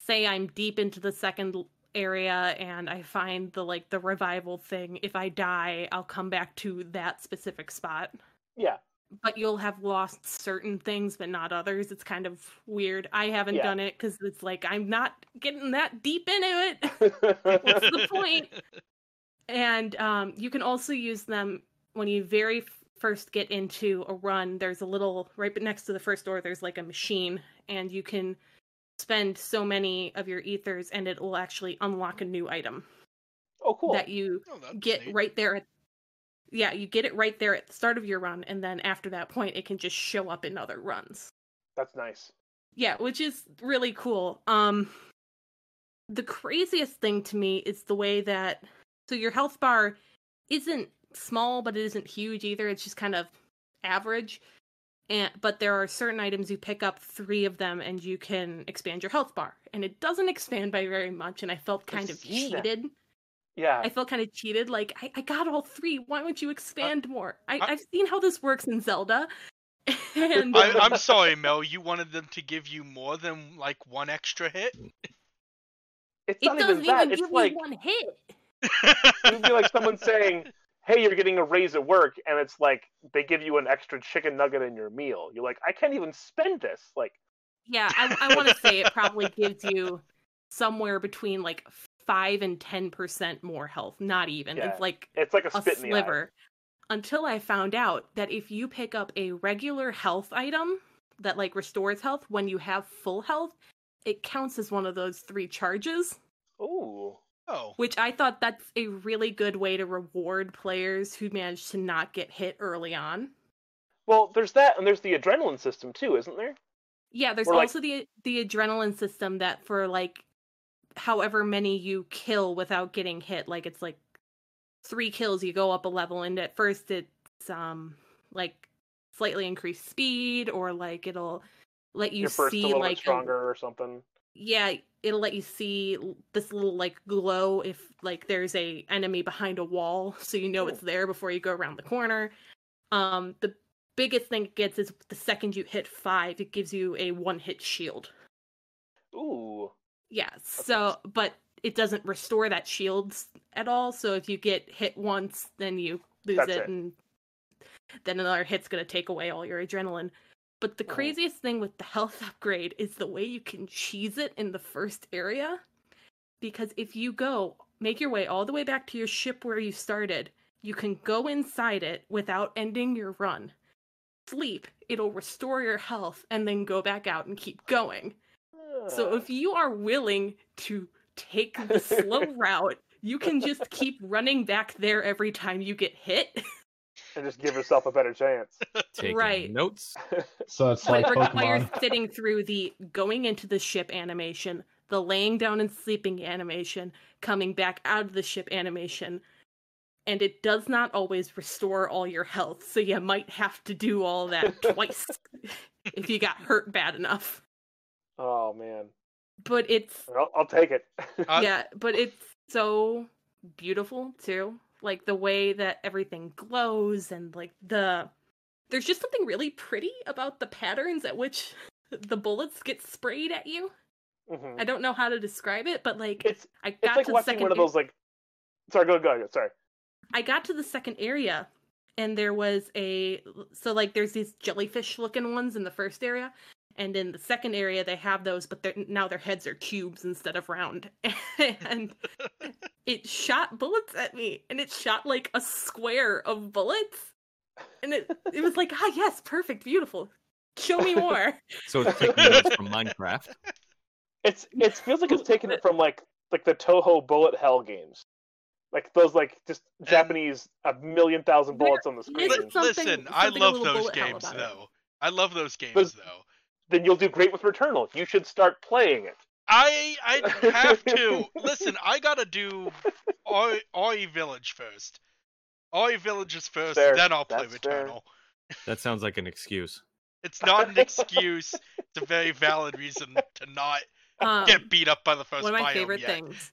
say I'm deep into the second area and I find the like the revival thing. If I die, I'll come back to that specific spot. Yeah. But you'll have lost certain things, but not others. It's kind of weird. I haven't Yeah. done it because it's like I'm not getting that deep into it. [laughs] What's the point? and um, you can also use them when you very f- first get into a run there's a little right next to the first door there's like a machine and you can spend so many of your ethers and it will actually unlock a new item oh, cool. that you Oh, get neat. right there at yeah you get it right there at the start of your run and then after that point it can just show up in other runs That's nice. yeah, which is really cool. Um the craziest thing to me is the way that so your health bar isn't small but it isn't huge either. It's just kind of average. And but there are certain items you pick up 3 of them and you can expand your health bar. And it doesn't expand by very much and I felt kind of cheated. Yeah. I felt kind of cheated like I, I got all 3. Why won't you uh, expand more? I, I- I've seen how this works in Zelda. [laughs] And I, I'm sorry, Mel. You wanted them to give you more than like one extra hit. it's it not doesn't even that. even It's give like me one hit. [laughs] it would be like someone saying, "Hey, you're getting a raise at work," and it's like they give you an extra chicken nugget in your meal. You're like, "I can't even spend this." Like, Yeah, I, I want to say it probably gives you somewhere between like five and ten percent more health. Not even. Yeah, It's like it's like a a spit in the eye. sliver. Until I found out that if you pick up a regular health item that like restores health when you have full health, it counts as one of those three charges. Ooh. Oh, Which I thought that's a really good way to reward players who manage to not get hit early on. Well, there's that, and there's the adrenaline system too, isn't there? Yeah, there's Or, like- also the the adrenaline system that for like however many you kill without getting hit, like it's like three kills you go up a level and at first it's um like slightly increased speed or like it'll let you Your first a see little like bit a- stronger or something. yeah, it'll let you see this little like glow if like there's a enemy behind a wall [laughs] so you know Hmm. it's there before you go around the corner. Um the biggest thing it gets is the second you hit 5 it gives you a one hit shield. Ooh. Yeah, so but it doesn't restore that shields at all. So if you get hit once, then you lose it, it. and then another hit's gonna take away all your adrenaline. But the Mhm. craziest thing with the health [laughs] upgrade is the way you can cheese it in the first area. Because if you go, make your way all the way back to your ship where you started, you can go inside it without ending your run. Sleep, it'll restore your health, and then go back out and keep going. So if you are willing to take the slow [laughs] route, you can just keep running back there every time you get hit. and just give yourself a better chance. Taking Right. notes. [laughs] So it's So like it requires Pokemon. sitting through the going into the ship animation, the laying down and sleeping animation, coming back out of the ship animation. And it does not always restore all your health, so you might have to do all that [laughs] twice if you got hurt bad enough. Oh man, But it's I'll, I'll take it. [laughs] Uh, yeah, but it's so beautiful too. Like the way that everything glows and like the there's just something really pretty about the patterns at which [laughs] the bullets get sprayed at you. Mhm. I don't know how to describe it, but like It's I it's got like to the watching second one of those like. Sorry, go go. go sorry. I got to the second area and there was a so like there's these jellyfish looking ones in the first area And in the second area, they have those, but they're, now their heads are cubes instead of round. [laughs] and [laughs] it shot bullets at me, and it shot like a square of bullets. And it, it was like, ah, yes, perfect, beautiful. Show me [laughs] more. So it's taking notes from Minecraft. It's it feels like it's taken it from like like the Touhou bullet hell games, like those like just Japanese a million thousand bullets on the screen. is something- Listen, I love those games about it. though. I love those games But- though. Then you'll do great with Returnal. You should start playing it. I I [laughs] have to listen. I gotta do Oi, Oi Village first. Oi Village is first, Fair. then I'll play That's fair. Returnal. That sounds like an excuse. It's not an excuse. it's a very valid reason to not Um, get beat up by the first one of my biome favorite yet. things.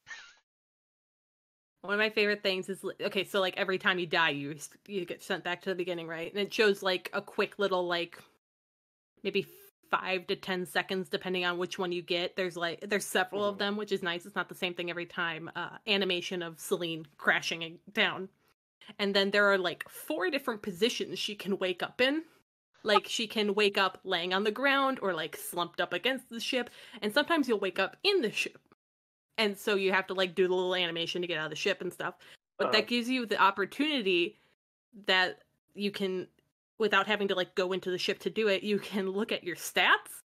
One of my favorite things is okay. So like every time you die, you you get sent back to the beginning, right? And it shows like a quick little like maybe five to ten seconds, depending on which one you get. There's like there's several of Mhm. them, which is nice. It's not the same thing every time. Uh, animation of Celine crashing down, and then there are like four different positions she can wake up in. Like she can wake up laying on the ground or like slumped up against the ship, and sometimes you'll wake up in the ship. And so you have to like do the little animation to get out of the ship and stuff. But Uh-huh. that gives you the opportunity that you can without having to like go into the ship to do it, you can look at your stats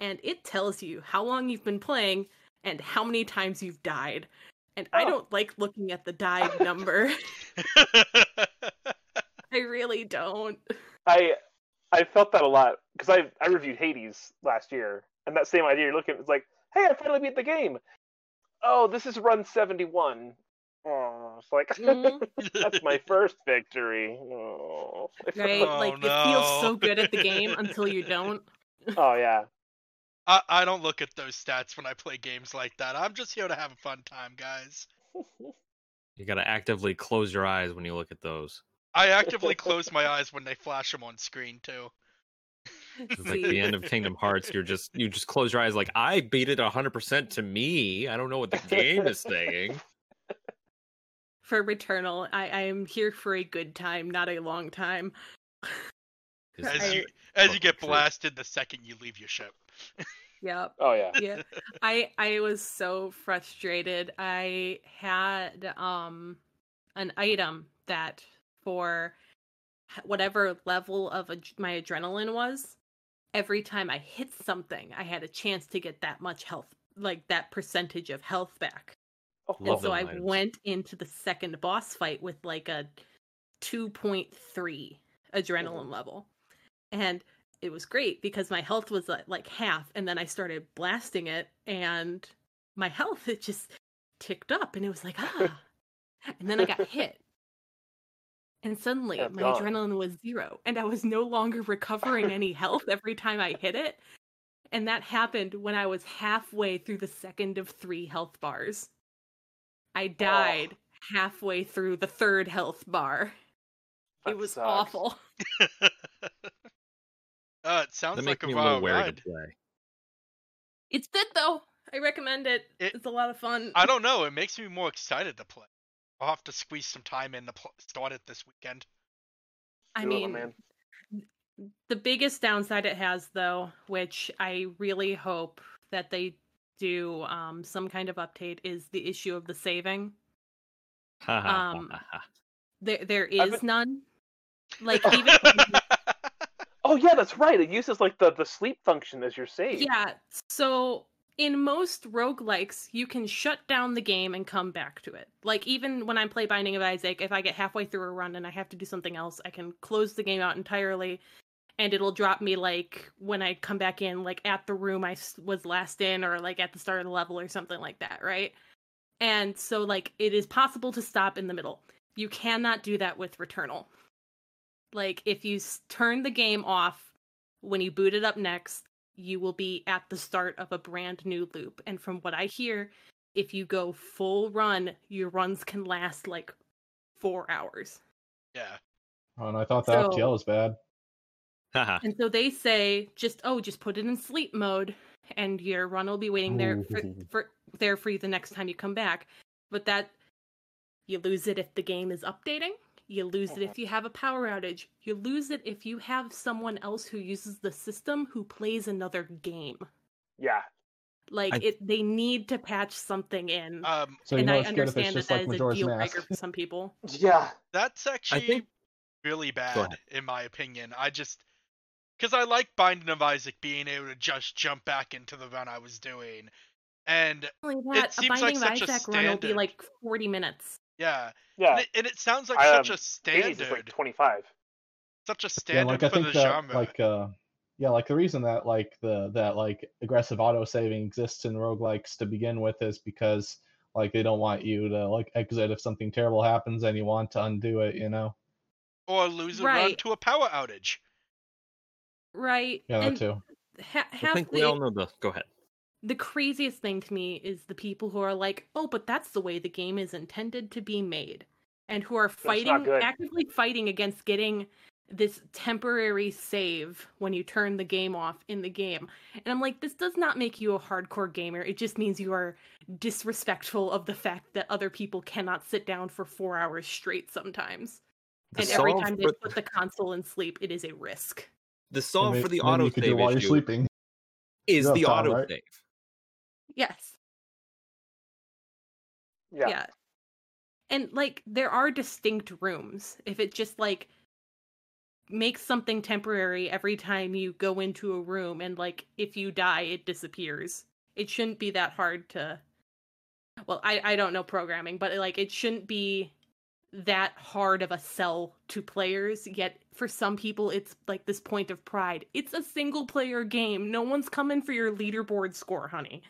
and it tells you how long you've been playing and how many times you've died. And I Oh. don't like looking at the died [laughs] number. [laughs] I really don't. I I felt that a lot because I I reviewed Hades last year, and that same idea. You're looking, it's like, hey, I finally beat the game. Oh, this is run seventy one. Oh, it's like Mhm. [laughs] that's my first victory. Oh, Right? Oh, like it feels so good at the game [laughs] until you don't. oh yeah. I, I don't look at those stats when I play games like that. I'm just here to have a fun time, guys. [laughs] You got to actively close your eyes when you look at those. I actively close my eyes when they flash them on screen too. It's like the end of Kingdom Hearts. You're just you just close your eyes like I beat it 100% to me. I don't know what the game is saying. For Returnal, I, I am here for a good time, not a long time. 'Cause I- As you [laughs] as you fucking get true. blasted the second you leave your ship. [laughs] Yep. Oh yeah. yeah i i was so frustrated i had um an item that for whatever level of ad- my adrenaline was every time i hit something i had a chance to get that much health like that percentage of health back Oh, and so i items. went into the second boss fight with like a 2.3 adrenaline level. And it was great because my health was like, like half and then i started blasting it and my [laughs] health it just ticked up and it was like ah. [laughs] And then i got hit. And suddenly my gone. adrenaline was zero and i was no longer recovering any [laughs] health every time i hit it. And that happened when i was halfway through the second of three health bars i died halfway through the third health bar That it was sucks. awful [laughs] Uh, it sounds That like makes a me a wild wary ride. to play. It's good though. I recommend it. It- it's a lot of fun. I don't know. It makes me more excited to play. I'll have to squeeze some time in to pl- start it this weekend. I Do it, mean, the biggest downside it has though, which I really hope that they do um some kind of update is the issue of the saving. Um, ha, ha. There there been- none. Like [laughs] even [laughs] Oh yeah, that's right. It uses like the the sleep function as your save. Yeah, so in most roguelikes, you can shut down the game and come back to it. Like even when I play Binding of Isaac, if I get halfway through a run and I have to do something else, I can close the game out entirely and it'll drop me like when I come back in like at the room I was last in or like at the start of the level or something like that, right? And so like it is possible to stop in the middle. You cannot do that with Returnal. Like if you turn the game off when you boot it up next, you will be at the start of a brand new loop. And from what I hear, if you go full run, your runs can last like four hours. yeah. Oh, and I thought the So- FTL was bad. Ha, ha. And so they say just oh, just put it in sleep mode, and your run will be waiting there for, for there for you the next time you come back. But that you lose it if the game is updating. You lose it if you have a power outage. You lose it if you have someone else who uses the system who plays another game. Yeah. Like I- it, they need to patch something in, Um, So you and know I it's good if it's understand that just that like is a Majora's deal Mask. breaker for some people. Yeah. that's actually think- really bad in my opinion. I just because I like Binding of Isaac being able to just jump back into the run I was doing, and Not Only that, a seems like Binding of such a Isaac run will be like forty minutes. yeah, Yeah. and, it, and it sounds like I, such um, a Hades standard, like 25. such a Yeah, standard like I for think the that genre. like uh yeah, like the reason that like the that like aggressive auto saving exists in roguelikes to begin with is because like they don't want you to like exit if something terrible happens and you want to undo it, you know? or lose a run to a power outage. Right. Yeah, that and too. ha- I think the, we all know the. Go ahead. the craziest thing to me is the people who are like, "Oh, but that's the way the game is intended to be made," and who are fighting, actively fighting against getting this temporary save when you turn the game off in the game. And I'm like, this does not make you a hardcore gamer. It just means you are disrespectful of the fact that other people cannot sit down for four hours straight sometimes. The and every solve time they put the console in sleep, it is a risk. The solve And for the then auto you could do it save while you're issue sleeping. is You the time, auto right? save. Yes. Yeah. yeah. And like there are distinct rooms. If it just like makes something temporary every time you go into a room and like if you die it disappears. It shouldn't be that hard to Well, I I don't know programming, but like it shouldn't be that hard of a sell to players yet for some people it's like this point of pride. It's a single player game. No one's coming for your leaderboard score honey.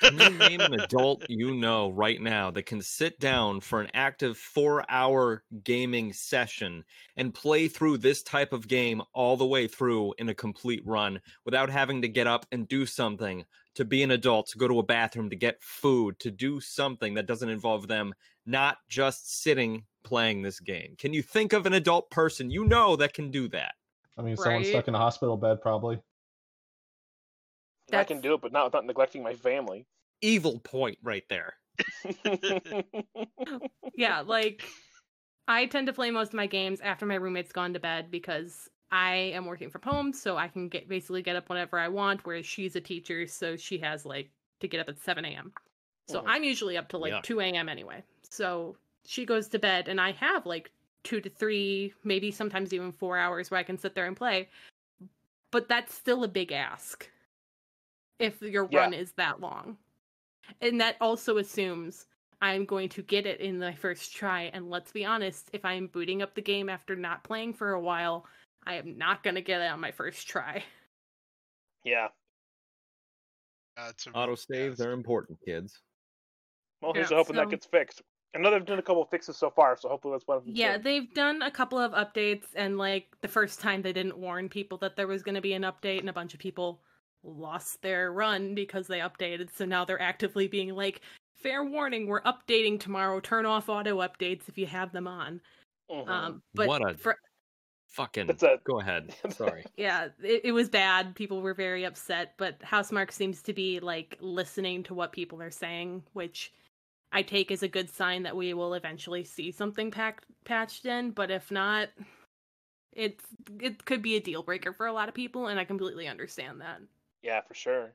Can you name an adult you know right now that can sit down for an active four hour gaming session and play through this type of game all the way through in a complete run without having to get up and do something, to be an adult, to go to a bathroom, to get food, to do something that doesn't involve them not just sitting playing this game? Can you think of an adult person you know that can do that? I mean, someone stuck in a hospital bed probably. I can do it, but not without neglecting my family. Evil point right there. [laughs] yeah, like I tend to play most of my games after my roommate's gone to bed because I am working from home, so I can get basically get up whenever I want. Whereas she's a teacher, so she has like to get up at seven a.m. So Mhm. I'm usually up to like Yuck. two a.m. anyway. So she goes to bed, and I have like two to three, maybe sometimes even four hours where I can sit there and play. But that's still a big ask if your Yeah. run is that long. And that also assumes I'm going to get it in my first try. And let's be honest, if I'm booting up the game after not playing for a while, I am not going to get it on my first try. yeah. Uh, it's Auto saves yes. are important, kids. Well, here's Yeah, hoping so- that gets fixed. I know they've done a couple fixes so far, so hopefully that's one of them. Yeah, too. they've done a couple of updates, and like the first time they didn't warn people that there was going to be an update, and a bunch of people lost their run because they updated. So now they're actively being like, fair warning, we're updating tomorrow. Turn off auto updates if you have them on. Mhm. Um, but What a- for Fucking a- go ahead. [laughs] Sorry. yeah, it, it was bad. People were very upset, but Housemarque seems to be like listening to what people are saying, which I take as a good sign that we will eventually see something packed patched in. But if not, it's it could be a deal breaker for a lot of people, and I completely understand that. yeah, for sure.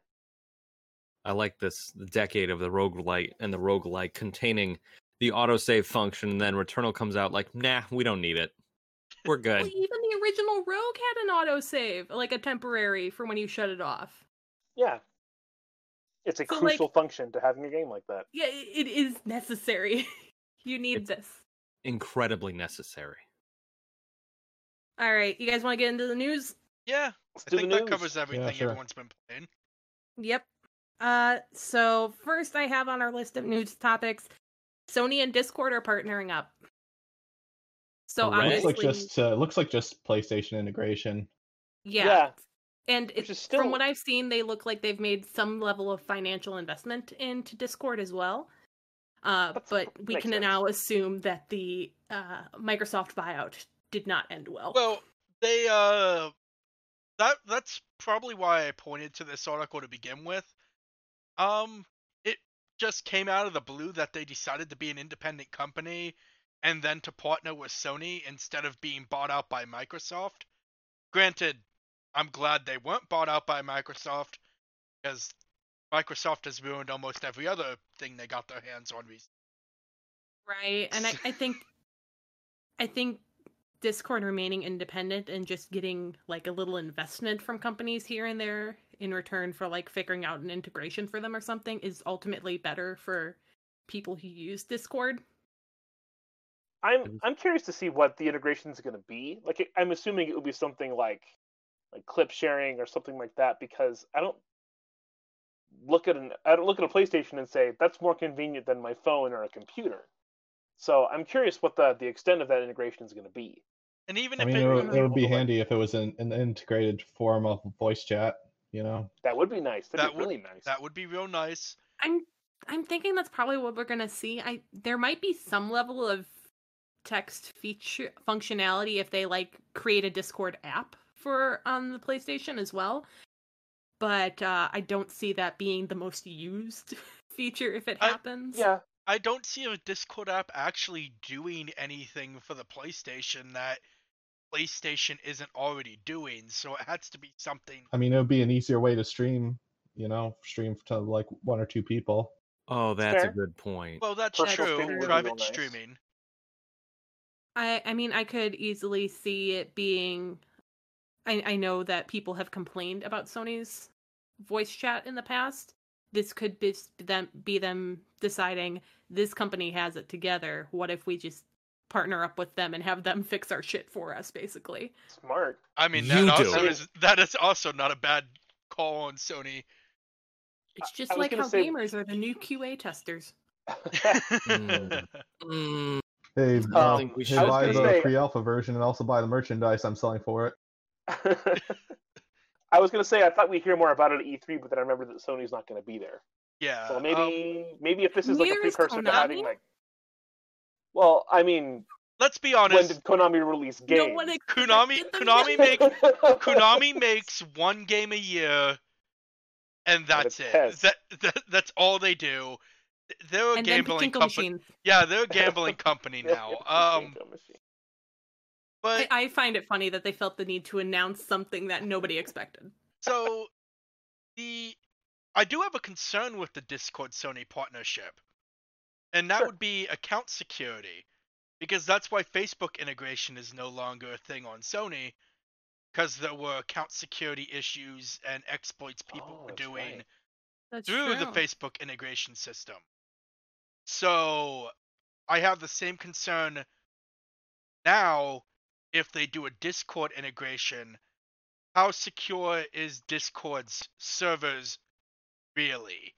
I like this the decade of the roguelite and the roguelike containing the autosave function, and then Returnal comes out like, nah, we don't need it. We're Well, good. even the original Rogue had an autosave, like a temporary for when you shut it off. Yeah. It's a So, like- crucial function to having a game like that. Yeah, it, it is necessary. [laughs] you need It's- this. Incredibly necessary. All right, you guys want to get into the news? Yeah, Let's I think that news. covers everything sure. everyone's been playing. Yep. Uh, so first I have on our list of news topics, Sony and Discord are partnering up. So Hooray. looks obviously, like just uh, looks like just PlayStation integration. yeah. Yeah. And Which it, is still- from what I've seen, they look like they've made some level of financial investment into Discord as well. Uh, but we can sense. now assume that the uh, Microsoft buyout did not end well. Well, they uh, that that's probably why I pointed to this article to begin with. Um, it just came out of the blue that they decided to be an independent company, and then to partner with Sony instead of being bought out by Microsoft. Granted, I'm glad they weren't bought out by Microsoft because Microsoft has ruined almost every other thing they got their hands on recently. Right. And I, I think I think Discord remaining independent and just getting like a little investment from companies here and there in return for like figuring out an integration for them or something is ultimately better for people who use Discord. I'm I'm curious to see what the integration is going to be. Like I'm assuming it will be something like like clip sharing or something like that because I don't look at an I don't look at a PlayStation and say that's more convenient than my phone or a computer. So I'm curious what the the extent of that integration is going to be. And even I if mean, it, it would, it would be Like- handy if it was in an integrated form of voice chat. You know, That would be nice. That'd That be would- really nice. that would be real nice. I'm I'm thinking that's probably what we're gonna see. I there might be some level of text feature functionality if they like create a Discord app for on the PlayStation as well. But uh, I don't see that being the most used [laughs] feature if it I- happens. yeah, I don't see a Discord app actually doing anything for the PlayStation that PlayStation isn't already doing. So it has to be something. I mean, it would be an easier way to stream. You know, stream to like one or two people. Oh, that's Fair. a good point. Well, that's Personal true. streaming would be Private nice. streaming. I I mean I could easily see it being I I know that people have complained about Sony's voice chat in the past. This could be them be them deciding this company has it together. What if we just partner up with them and have them [laughs] fix our shit for us basically? smart. I mean, You that do. also is that is also not a bad call on Sony. It's I just was like gonna how say- gamers are the new QA testers. Mm. [laughs] Mm, Hey, Um, think we hey, buy the say- pre-alpha version and also buy the merchandise I'm selling for it. [laughs] I was gonna say I thought we'd hear more about it at E3, but then I remember that Sony's not gonna be there. yeah. So um, maybe maybe if this is like a precursor to having like, well, I mean, let's be honest. when honest. did Konami release games? No Konami Konami to- make [laughs] Konami makes one game a year, and that's it's it. That, that that's all they do. They're a and gambling company. Yeah, they're a gambling [laughs] company now. Um, but I, I find it funny that they felt the need to announce something that nobody expected. so the I do have a concern with the Discord Sony partnership. And that Sure. would be account security. Because that's why Facebook integration is no longer a thing on Sony. Because there were account security issues and exploits people Oh, were doing right. Through the. Facebook integration system. So I have the same concern now if they do a Discord integration. How secure is Discord's servers really?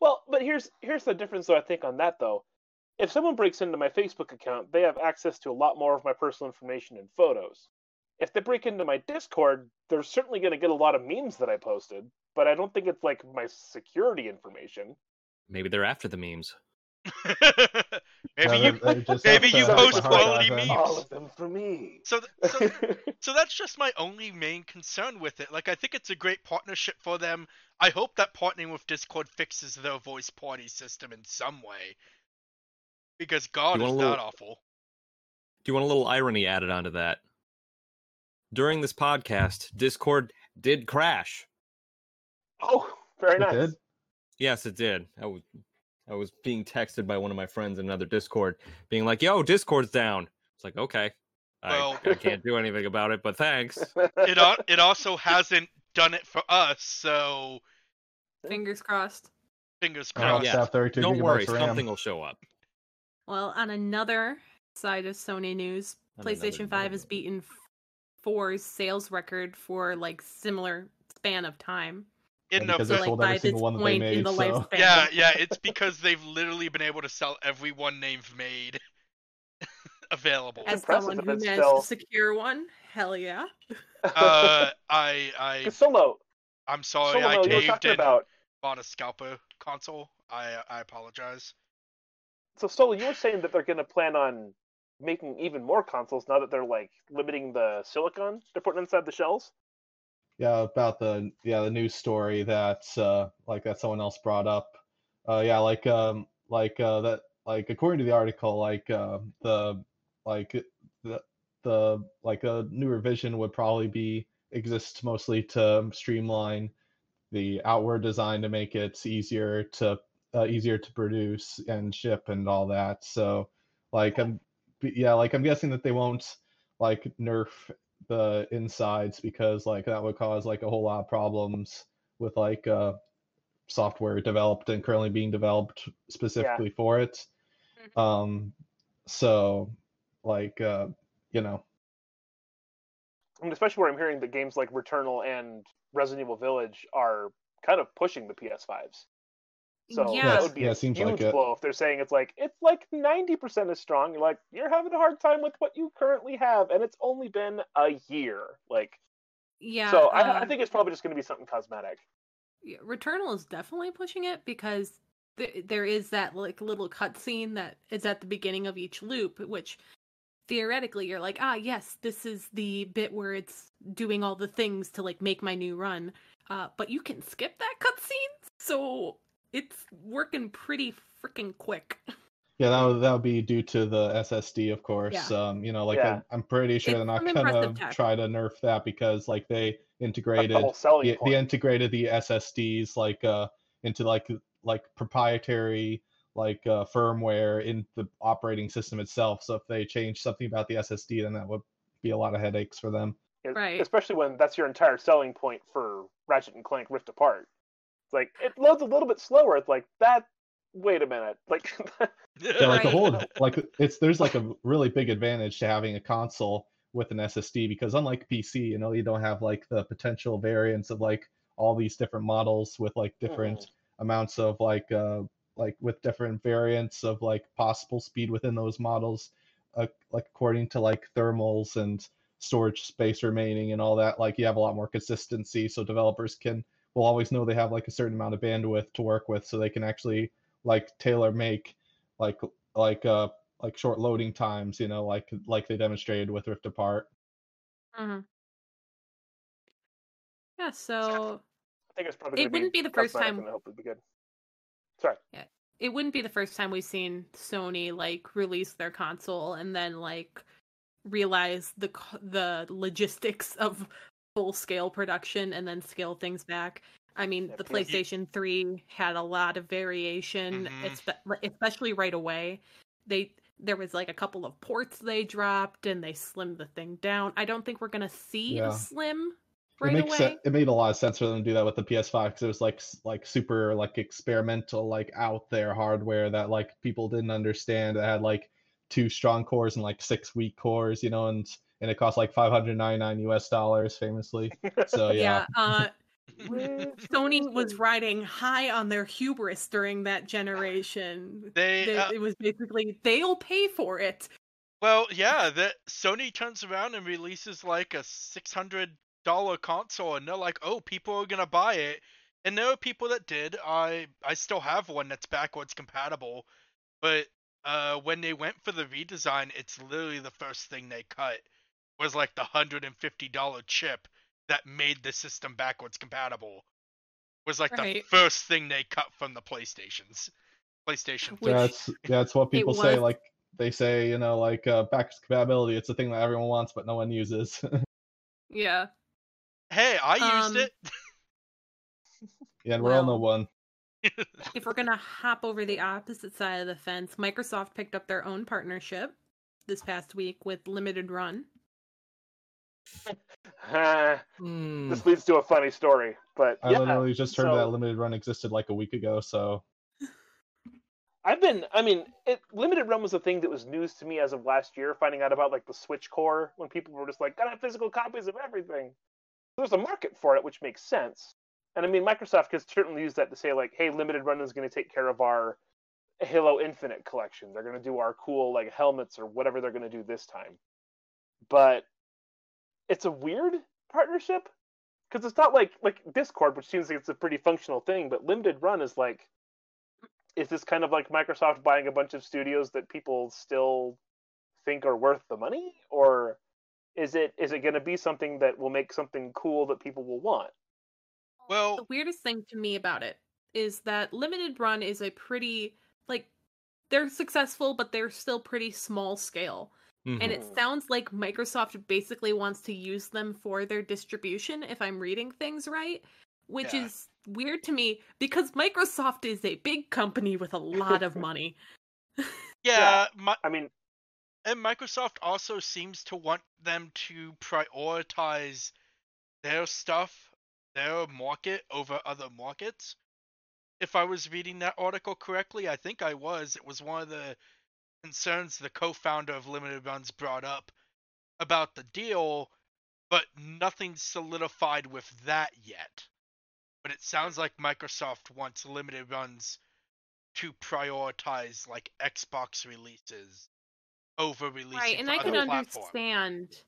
Well, but here's here's the difference though I think on that though. If someone breaks into my Facebook account, they have access to a lot more of my personal information and photos. If they break into my Discord, they're certainly going to get a lot of memes that I posted, but I don't think it's like my security information. maybe they're after the memes. [laughs] maybe Yeah, you they- they just maybe you post quality memes. All of them for me. so so [laughs] so that's just my only main concern with it. Like I think it's a great partnership for them. I hope that partnering with Discord fixes their voice party system in some way. Because God is want that little- awful. Do you want a little irony added onto that? During this podcast, Discord did crash. oh, very It nice. did? Yes, it did. I was I was being texted by one of my friends in another Discord, being like, "Yo, Discord's down." It's like, okay, Well- I, I can't do anything about it, but thanks. It al- it also hasn't done it for us, so Fingers crossed. fingers I Oh, also crossed. yeah. 32 Don't worry, something will show up. Well, on another side of Sony news, On PlayStation 5 has beaten 4's sales record for like similar span of time. Yeah, In the because So they like sold by every this single one that they point in made, the so- Yeah, yeah, it's because they've literally been able to sell every one they've made [laughs] available. As impressive someone who it's managed still- to secure one, hell yeah. Uh, I, I, [laughs] Solo, I'm sorry, Solo, I no, caved talking and about. bought a scalper console. I, I apologize. So Solo, you were saying that they're going to plan on making even more consoles now that they're like limiting the silicon they're putting inside the shells. Yeah, about the yeah the news story that uh like that someone else brought up. Uh yeah, like um like uh that like according to the article, like uh, the like the the like a new revision would probably be exists mostly to streamline the outward design to make it easier to uh, easier to produce and ship and all that. So like I'm yeah, like I'm guessing that they won't like nerf the insides because like that would cause like a whole lot of problems with like uh software developed and currently being developed specifically for it. Mhm. Um so like uh you know mean, especially where I'm hearing that games like Returnal and Resident Evil Village are kind of pushing the PS5s. So Yeah. that would be Yeah, a it seems huge like it. blow if they're saying it's like it's like 90% as strong. You're like you're having a hard time with what you currently have, and it's only been a year. Like, Yeah. so I, uh, I think it's probably just going to be something cosmetic. yeah, Returnal is definitely pushing it because th- there is that like little cutscene that is at the beginning of each loop, which theoretically you're like, ah, yes, this is the bit where it's doing all the things to like make my new run. Uh, but you can skip that cutscene, so it's working pretty freaking quick. [laughs] Yeah, that would that would be due to the SSD, of course. Yeah. Um, you know, like Yeah. I'm, I'm pretty sure It's they're not gonna tech. try to nerf that because like they integrated the whole selling the, point. they integrated the SSDs like uh into like like proprietary like uh, firmware in the operating system itself. So if they change something about the SSD, then that would be a lot of headaches for them. Right. Especially when that's your entire selling point for Ratchet and Clank Rift Apart. It's like it loads a little bit slower. It's like that. Wait a minute. Like [laughs] Yeah, like the whole [laughs] like it's there's like a really big advantage to having a console with an SSD because unlike PC, you know, you don't have like the potential variants of like all these different models with like different amounts of like uh like with different variants of like possible speed within those models uh, like according to like thermals and storage space remaining and all that like you have a lot more consistency so developers can will always know they have like a certain amount of bandwidth to work with so they can actually like tailor make like like uh like short loading times you know like like they demonstrated with rift apart Mm-hmm. Yeah, so I think it's probably It wouldn't be the first cosmetic time- and hopefully be good. Sorry. Yeah, it wouldn't be the first time we've seen Sony like release their console and then like realize the the logistics of full scale production and then scale things back. I mean, the PlayStation 3 had a lot of variation, Mhm. especially right away. They there was like a couple of ports they dropped and they slimmed the thing down. I don't think we're going to see Yeah. a slim it right makes away. sen- it made a lot of sense for them to do that with the PS5 because it was like like super like experimental like out there hardware that like people didn't understand that had like two strong cores and like six weak cores you know and and it cost like 599 US dollars famously so [laughs] yeah, yeah, uh [laughs] Sony was riding high on their hubris during that generation. They, They- uh, it was basically they'll pay for it. Well, yeah, that Sony turns around and releases like a six hundred dollar console, and they're like, "Oh, people are gonna buy it." And there are people that did. I I still have one that's backwards compatible, but uh, when they went for the redesign, it's literally the first thing they cut was like the hundred and fifty dollar chip that made the system backwards compatible. Was like the first thing they cut from the PlayStations. PlayStation. Which- yeah it's yeah it's what people say was- like they say you know like uh backwards compatibility it's a thing that everyone wants but no one uses [laughs] Yeah. Hey, I used Um, it. [laughs] yeah and we're all no Well, one If we're gonna hop over the opposite side of the fence, Microsoft picked up their own partnership this past week with Limited Run. Uh, [laughs] Hmm. this leads to a funny story, but i yeah, literally just heard so- that limited run existed like a week ago so I've been. I mean, it, limited run was a thing that was news to me as of last year. Finding out about like the Switch Core when people were just like, "Gotta have physical copies of everything." There's a market for it, which makes sense. And I mean, Microsoft could certainly use that to say like, "Hey, limited run is going to take care of our Halo Infinite collection. They're going to do our cool like helmets or whatever they're going to do this time." But it's a weird partnership? Because it's not like like Discord, which seems like it's a pretty functional thing, but limited run is like is this kind of like Microsoft buying a bunch of studios that people still think are worth the money? Or is it is it going to be something that will make something cool that people will want? Well, The weirdest thing to me about it is that Limited Run is a pretty like they're successful, but they're still pretty small scale. Mhm. And it Mhm. sounds like Microsoft basically wants to use them for their distribution, if I'm reading things right, which Yeah. is weird to me because Microsoft is a big company with a lot of money. [laughs] Yeah, mi- I mean, and Microsoft also seems to want them to prioritize their stuff, their market over other markets. If I was reading that article correctly, I think I was. It was one of the concerns the co-founder of Limited Runs brought up about the deal, but nothing's solidified with that yet. But it sounds like Microsoft wants Limited Runs to prioritize like Xbox releases over releasing right, and I could understand.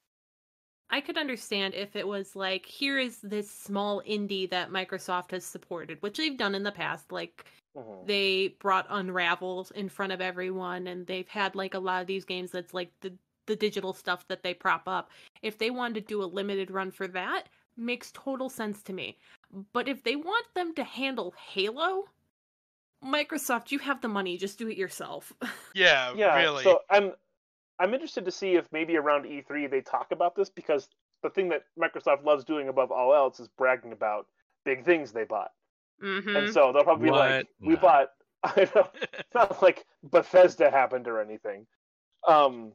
I could understand if it was like, here is this small indie that Microsoft has supported, which they've done in the past. Like, mhm. they brought Unravel in front of everyone, and they've had like a lot of these games that's like the the digital stuff that they prop up. If they wanted to do a limited run for that, makes total sense to me. But if they want them to handle Halo, Microsoft, you have the money, just do it yourself. [laughs] Yeah, yeah. really. So I'm I'm interested to see if maybe around E3 they talk about this because the thing that Microsoft loves doing above all else is bragging about big things they bought. Hmm And so they'll probably be like, "We Nah. bought." [laughs] I know it's not like Bethesda happened or anything. Um,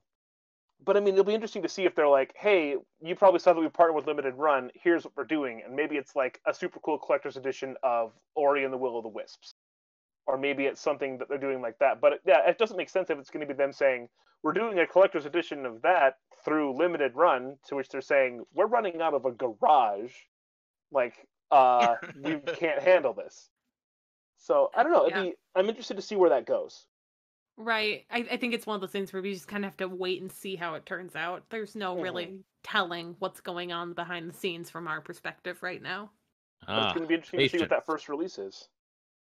but I mean, it'll be interesting to see if they're like, "Hey, you probably saw that we partnered with Limited Run. Here's what we're doing," and maybe it's like a super cool collector's edition of Ori and the Will of the Wisps, or maybe it's something that they're doing like that. But yeah, it doesn't make sense if it's going to be them saying, "We're doing a collector's edition of that through Limited Run," to which they're saying, "We're running out of a garage." Like, uh, [laughs] we can't handle this. So I don't know. It'd Yeah. be, I'm interested to see where that goes. Right. I, I think it's one of those things where we just kind of have to wait and see how it turns out. There's no really telling what's going on behind the scenes from our perspective right now. But it's Ah, going to be interesting to see what that first release is.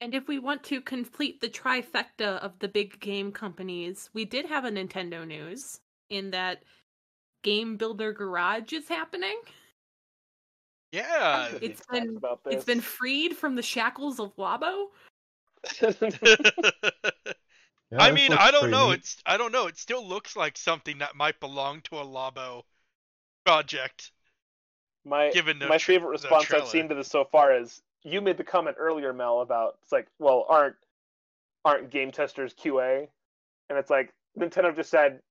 And if we want to complete the trifecta of the big game companies, we did have a Nintendo news in that Game Builder Garage is happening. [laughs] yeah. It's Talked been- It's been freed from the shackles of Labo. [laughs] Yeah, I mean, I don't pretty know. neat. It's I don't know. It still looks like something that might belong to a Labo project. my given the my tra- favorite the response I've seen to this so far is you made the comment earlier, Mel, about it's like, well, aren't aren't game testers QA? And it's like Nintendo just said,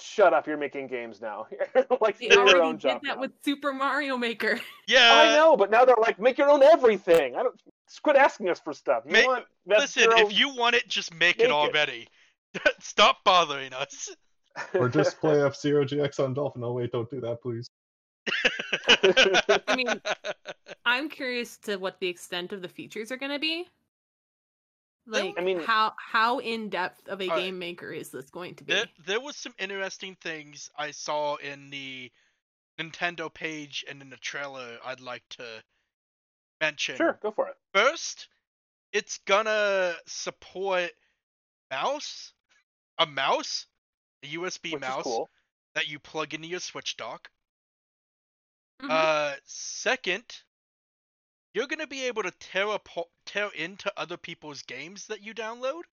"Shut up! You're making games now. [laughs] like They do your already own did job." that now." with Super Mario Maker. [laughs] Yeah. I know, but now they're like, make your own everything. I don't quit asking us for stuff. You Ma- want Listen, your if you want it, just make, Make it it. already. [laughs] Stop bothering us. Or just play F Zero GX on Dolphin. Oh wait, don't do that, please. I mean, I'm curious to what the extent of the features are going to be. Like, I mean- how how in depth of a game maker is this going to be? there, there was some interesting things I saw in the Nintendo page and in the trailer I'd like to mention. sure, go for it. First, it's gonna support mouse, a mouse, a USB Which mouse cool. that you plug into your Switch dock. Mhm. Uh, second, you're gonna be able to tear apart, tear into other people's games that you download,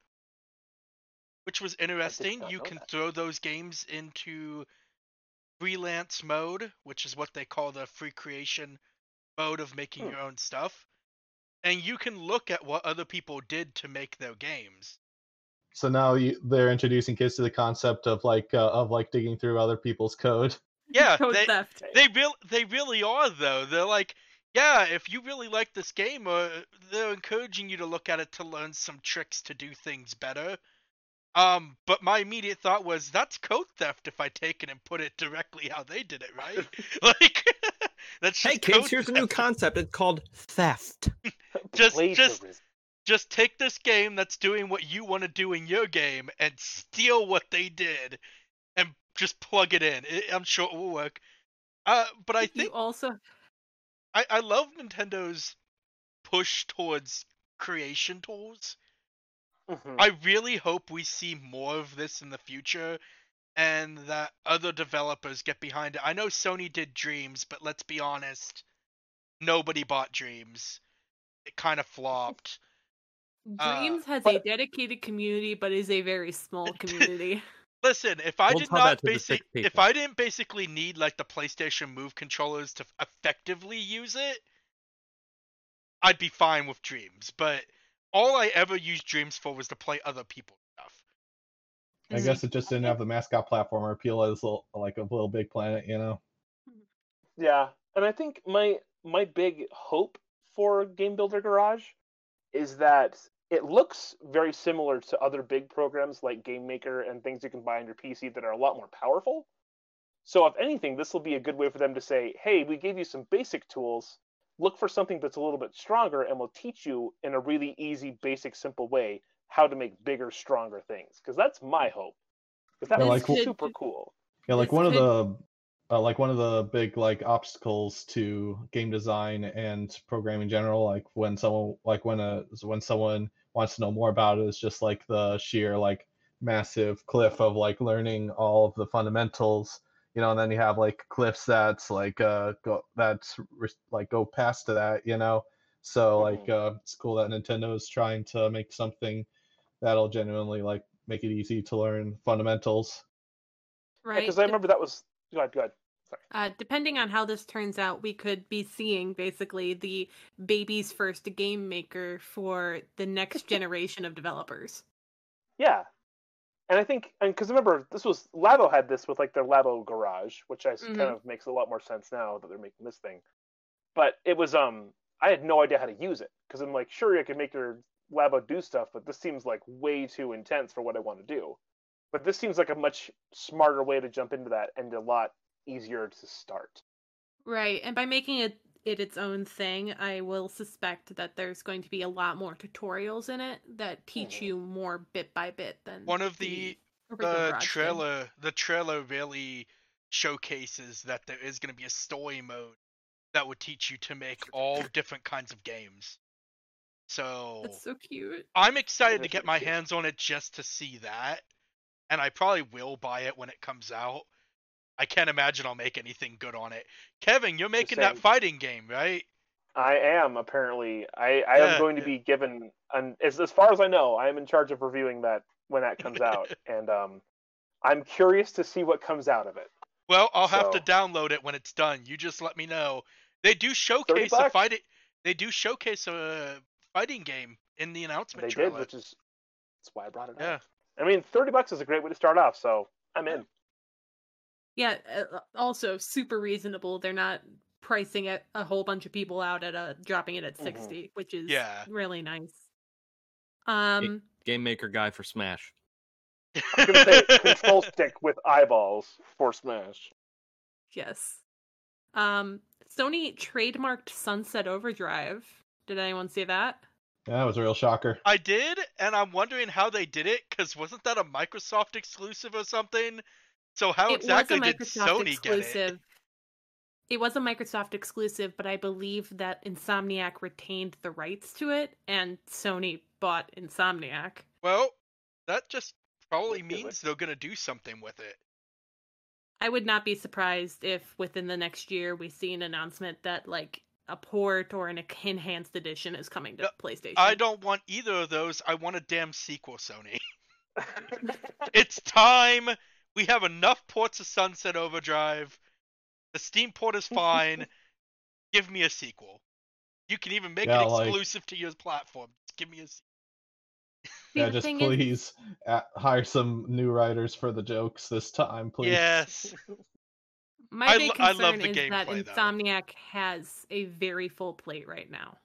which was interesting. You can that. throw those games into freelance mode, which is what they call the free creation mode of making Hmm. your own stuff, and you can look at what other people did to make their games. So now you, they're introducing kids to the concept of like uh, of like digging through other people's code. Yeah, [laughs] Code they, theft. They real they really are though. They're like, yeah, if you really like this game, uh, they're encouraging you to look at it to learn some tricks to do things better. Um, but my immediate thought was that's code theft if I take it and put it directly how they did it, right? [laughs] [laughs] like, [laughs] that's just Hey kids, code here's a new concept. It's called theft. Just, just, just take this game that's doing what you want to do in your game and steal what they did, and just plug it in. I I'm sure it will work. Uh, but I think you think also I, I love Nintendo's push towards creation tools. Mhm. I really hope we see more of this in the future and that other developers get behind it. I know Sony did Dreams, but let's be honest, nobody bought Dreams. It kind of flopped. Uh, [laughs] Dreams has a dedicated community, but is a very small [laughs] community. Listen, if I We'll did not to the basic, if. I didn't basically need like the PlayStation Move controllers to effectively use it, I'd be fine with Dreams. But all I ever used Dreams for was to play other people's stuff. I guess it just didn't have the mascot platformer appeal as little, like a LittleBigPlanet, you know. Yeah, and I think my my big hope for Game Builder Garage is that it looks very similar to other big programs like Game Maker and things you can buy on your PC that are a lot more powerful. So if anything, this will be a good way for them to say, "Hey, we gave you some basic tools. Look for something that's a little bit stronger, and we'll teach you in a really easy, basic, simple way how to make bigger, stronger things." Because that's my hope. 'Cause that Yeah, was like- super cool. Yeah, like one of the uh, like one of the big like obstacles to game design and programming in general, like when someone like when a when someone wants to know more about it, is just like the sheer like massive cliff of like learning all of the fundamentals, you know, and then you have like cliffs that's like uh go that's res- like go past to that, you know. So like uh, it's cool that Nintendo is trying to make something that'll genuinely like make it easy to learn fundamentals. right? Because I remember that was. Go ahead, go ahead. Uh, depending on how this turns out, we could be seeing basically the baby's first game maker for the next [laughs] generation of developers. Yeah, and I think, and because remember, this was Labo had this with like their Labo Garage, which I kind Mhm. of makes a lot more sense now that they're making this thing. But it was, um, I had no idea how to use it because I'm like, sure, you can make your Labo do stuff, but this seems like way too intense for what I want to do. But this seems like a much smarter way to jump into that and a lot easier to start. Right, and by making it it its own thing, I will suspect that there's going to be a lot more tutorials in it that teach Mhm. you more bit by bit than One of the original the Garage did. trailer the trailer really showcases that there is going to be a story mode that would teach you to make all [laughs] different kinds of games. So That's so cute. I'm excited to get pretty my cute. hands on it just to see that. And I probably will buy it when it comes out. I can't imagine I'll make anything good on it. Kevin, you're making that fighting game, right? I am apparently. I, I Yeah, am going to yeah. be given, an, as as far as I know, I am in charge of reviewing that when that comes [laughs] out, and um, I'm curious to see what comes out of it. Well, I'll have to download it when it's done. You just let me know. They do showcase a fighting. They do showcase a fighting game in the announcement They trailer. did, which is that's why I brought it Yeah. up. I mean, thirty bucks is a great way to start off, so I'm in. Yeah, uh, also super reasonable. They're not pricing it a whole bunch of people out at a dropping it at Mhm. 60, which is Yeah. really nice. Um Game maker guy for Smash. I'm gonna say [laughs] control stick with eyeballs for Smash. yes. Um Sony trademarked Sunset Overdrive. Did anyone see that? Yeah, that was a real shocker. I did, and I'm wondering how they did it, because wasn't that a Microsoft exclusive or something? So how it exactly was a did Microsoft Sony exclusive. get it? It was a Microsoft exclusive, but I believe that Insomniac retained the rights to it and Sony bought Insomniac. Well, that just probably Look at it. means they're gonna do something with it. I would not be surprised if within the next year we see an announcement that like a port or an enhanced edition is coming to No, PlayStation. I don't want either of those. I want a damn sequel, Sony. [laughs] it's time. We have enough ports of Sunset Overdrive. The Steam port is [laughs] fine. give me a sequel. You can even make Yeah, it like- exclusive to your platform. Just give me a. sequel. See, yeah, just thing is- please uh, hire some new writers for the jokes this time, please. Yes. My I big lo- I concern love the is that gameplay, though. Insomniac has a very full plate right now.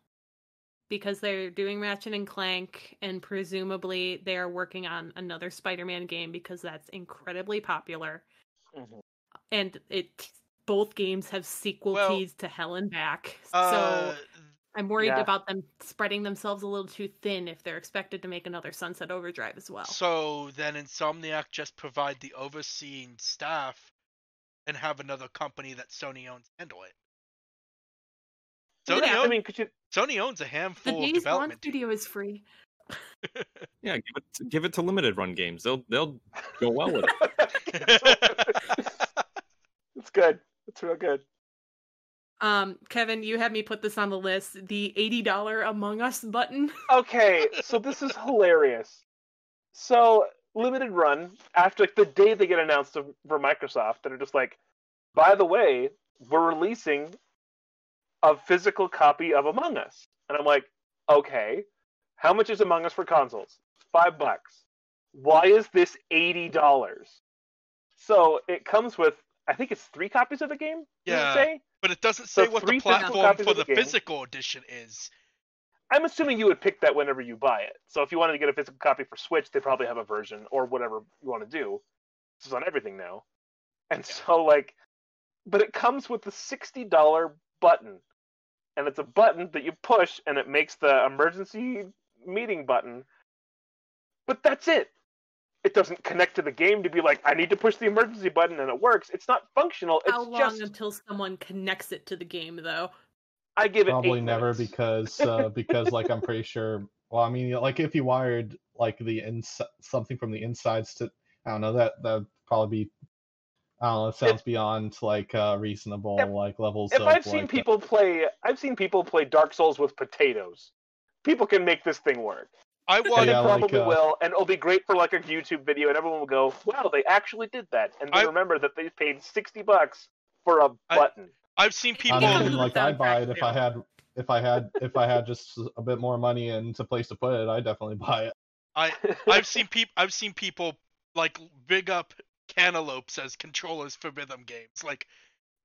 Because they're doing Ratchet and Clank, and presumably they are working on another Spider-Man game because that's incredibly popular. Mhm. And it both games have sequel Well, keys to Hell and Back. Uh, so I'm worried yeah. about them spreading themselves a little too thin if they're expected to make another Sunset Overdrive as well. So then Insomniac just provide the overseeing staff and have another company that Sony owns handle it. Sony, Yeah, I mean, could you? Sony owns a the handful of Days Gone development. studio is free. [laughs] Yeah, give it to, give it to limited run games. They'll they'll go well with it. [laughs] [laughs] It's good. It's real good. Um, Kevin, you had me put this on the list. The eighty dollar Among Us button. Okay, so this is hilarious. So limited run after like the day they get announced for Microsoft, that are just like, by the way, we're releasing a physical copy of Among Us, and I'm like, okay, how much is Among Us for consoles? Five bucks. Why is this eighty dollars? So it comes with, I think it's three copies of the game. Yeah. say? But it doesn't So say what the platform for the the physical edition is. I'm assuming you would pick that whenever you buy it. So if you wanted to get a physical copy for Switch, they probably have a version or whatever you want to do. This is on everything now. And so like but it comes with the $60 button. And it's a button that you push and it makes the emergency meeting button. But that's it. It doesn't connect to the game to be like I need to push the emergency button and it works. It's not functional. It's How long just until someone connects it to the game, though? I give it Probably never minutes. because [laughs] uh, because like I'm pretty sure. Well, I mean, like if you wired like the ins something from the insides to I don't know that that would probably be I. It sounds beyond like uh, reasonable If- like levels. if of, I've seen like, uh, people play, I've seen people play Dark Souls with potatoes. People can make this thing work, I and want they Yeah, like, probably uh, will, and it'll be great for like a YouTube video, and everyone will go, "Wow, they actually did that!" And then I- remember that they paid sixty bucks for a button. I've seen people. I Because mean, of like I'd buy it if I had if I had if I had just a bit more money and a place to put it. I'd definitely buy it. I I've seen people. I've seen people like big up cantaloupes as controllers for rhythm games. Like,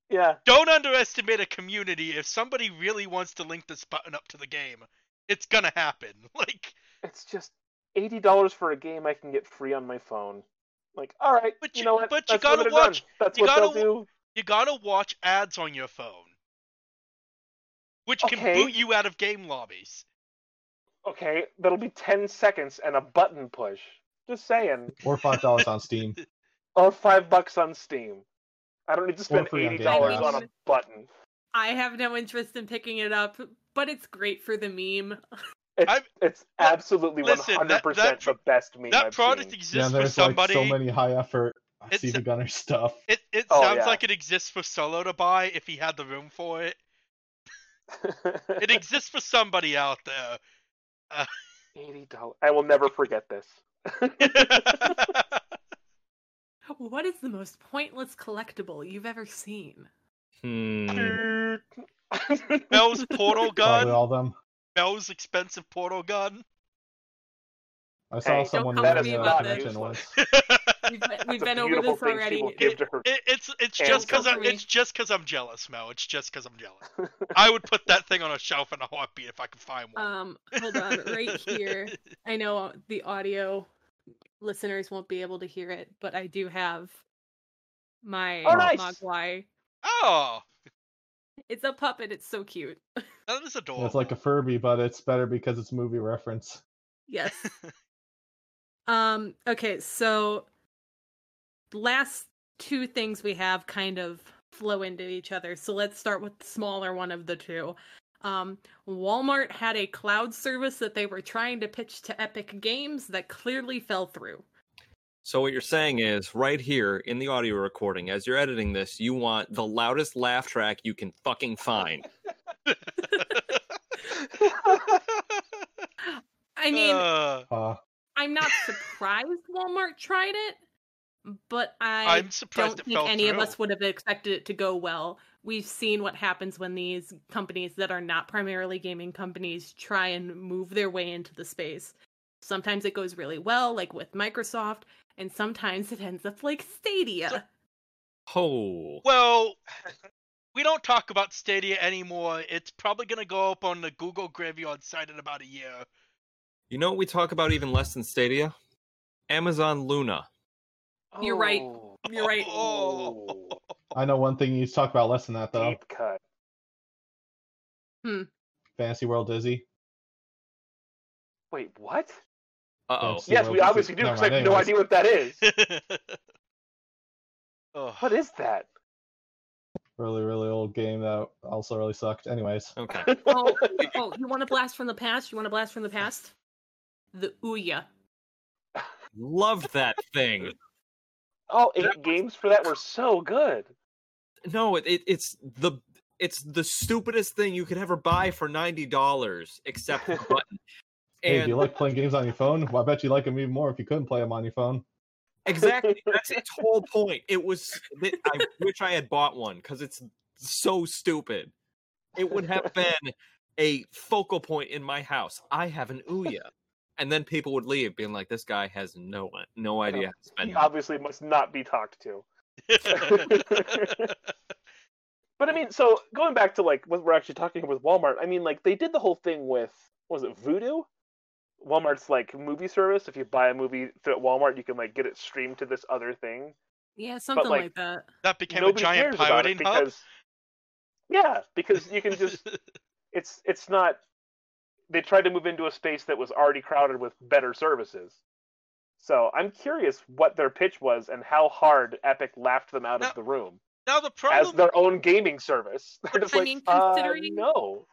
yeah, don't underestimate a community. If somebody really wants to link this button up to the game, it's gonna happen. [laughs] Like, it's just eighty dollars for a game I can get free on my phone. Like, all right, But you, you- know what? but you gotta watch- That's you what gotta they'll do. you gotta watch ads on your phone, which can Okay. boot you out of game lobbies. Okay, that'll be ten seconds and a button push. Just saying. Or five dollars on Steam. [laughs] or five bucks on Steam. I don't need to spend eighty dollars on a button. I have no interest in picking it up, but it's great for the meme. It's, I've- it's absolutely one listen, that- hundred that percent the best meme that I've product seen. exists yeah, for there's somebody. like so many high effort It's- Stevie Gunner stuff. It it Oh, sounds yeah. like it exists for Solo to buy if he had the room for it. [laughs] It exists for somebody out there. Eighty dollars. I will never forget this. [laughs] [laughs] What is the most pointless collectible you've ever seen? Hmm. [laughs] Mel's portal gun. Probably gun. all them. Mel's expensive portal gun. I saw Hey, someone don't come wearing to me a about convention this. once. [laughs] We've been, we've That's a been over this thing already. Give It- to her. It, it's it's just because I'm it's just because I'm jealous, Mel. It's just because I'm jealous. [laughs] I would put that thing on a shelf in a heartbeat if I could find one. um, hold on, right here. I know the audio listeners won't be able to hear it, but I do have my Oh, nice. Mogwai. Oh, It's a puppet. It's so cute. [laughs] that is adorable. It's like a Furby, but it's better because it's movie reference. Yes. [laughs] um. Okay. So, last two things we have kind of flow into each other. So let's start with the smaller one of the two. Um, Walmart had a cloud service that they were trying to pitch to Epic Games that clearly fell through. So what you're saying is, right here in the audio recording, as you're editing this, you want the loudest laugh track you can fucking find. [laughs] I mean, Uh, Uh, I'm not surprised Walmart tried it, but I I'm surprised don't think fell any of us would have expected it to go well. We've seen what happens when these companies that are not primarily gaming companies try and move their way into the space. Sometimes it goes really well, like with Microsoft, and sometimes it ends up like Stadia. Oh, well, [laughs] we don't talk about Stadia anymore. It's probably gonna go up on the Google Graveyard site in about a year. you know what we talk about even less than Stadia? Amazon Luna. You're right. Oh, You're right. Oh. I know one thing you need to talk about less than that though. Deep cut. Fantasy World Dizzy. Wait, what? Uh oh. Yes. Yes, Well, we this obviously is- do never because I have mind, no idea what that is. [laughs] Ugh. What is that? Really, really old game that also really sucked. Anyways, Okay. [laughs] oh, oh, you want to blast from the past? You want to blast from the past? The Ouya. Loved that thing. Oh, All eight games for that were so good. No, it, it it's the It's the stupidest thing you could ever buy for ninety dollars, except the [laughs] button. Hey, And do you like playing games on your phone? Well, I bet you like them even more if you couldn't play them on your phone. exactly, [laughs] that's its whole point. It was. that- I wish I had bought one because it's so stupid. It would have [laughs] been a focal point in my house. I have an Ouya, and then people would leave, being like, "This guy has no uh, no uh, idea how to spend." He obviously must not be talked to. [laughs] [laughs] But I mean, so going back to like what we're actually talking about with Walmart, I mean, like they did the whole thing with was it Vudu? Walmart's like movie service. If you buy a movie through at Walmart, you can like get it streamed to this other thing. Yeah, something like, like, that. that became a giant cares about it piloting hub. because yeah, because you can just [laughs] it's it's not. They tried to move into a space that was already crowded with better services. So I'm curious what their pitch was and how hard Epic laughed them out Now- of the room now the problem as their own gaming service. [laughs] They're just I like, mean, uh, considering- no.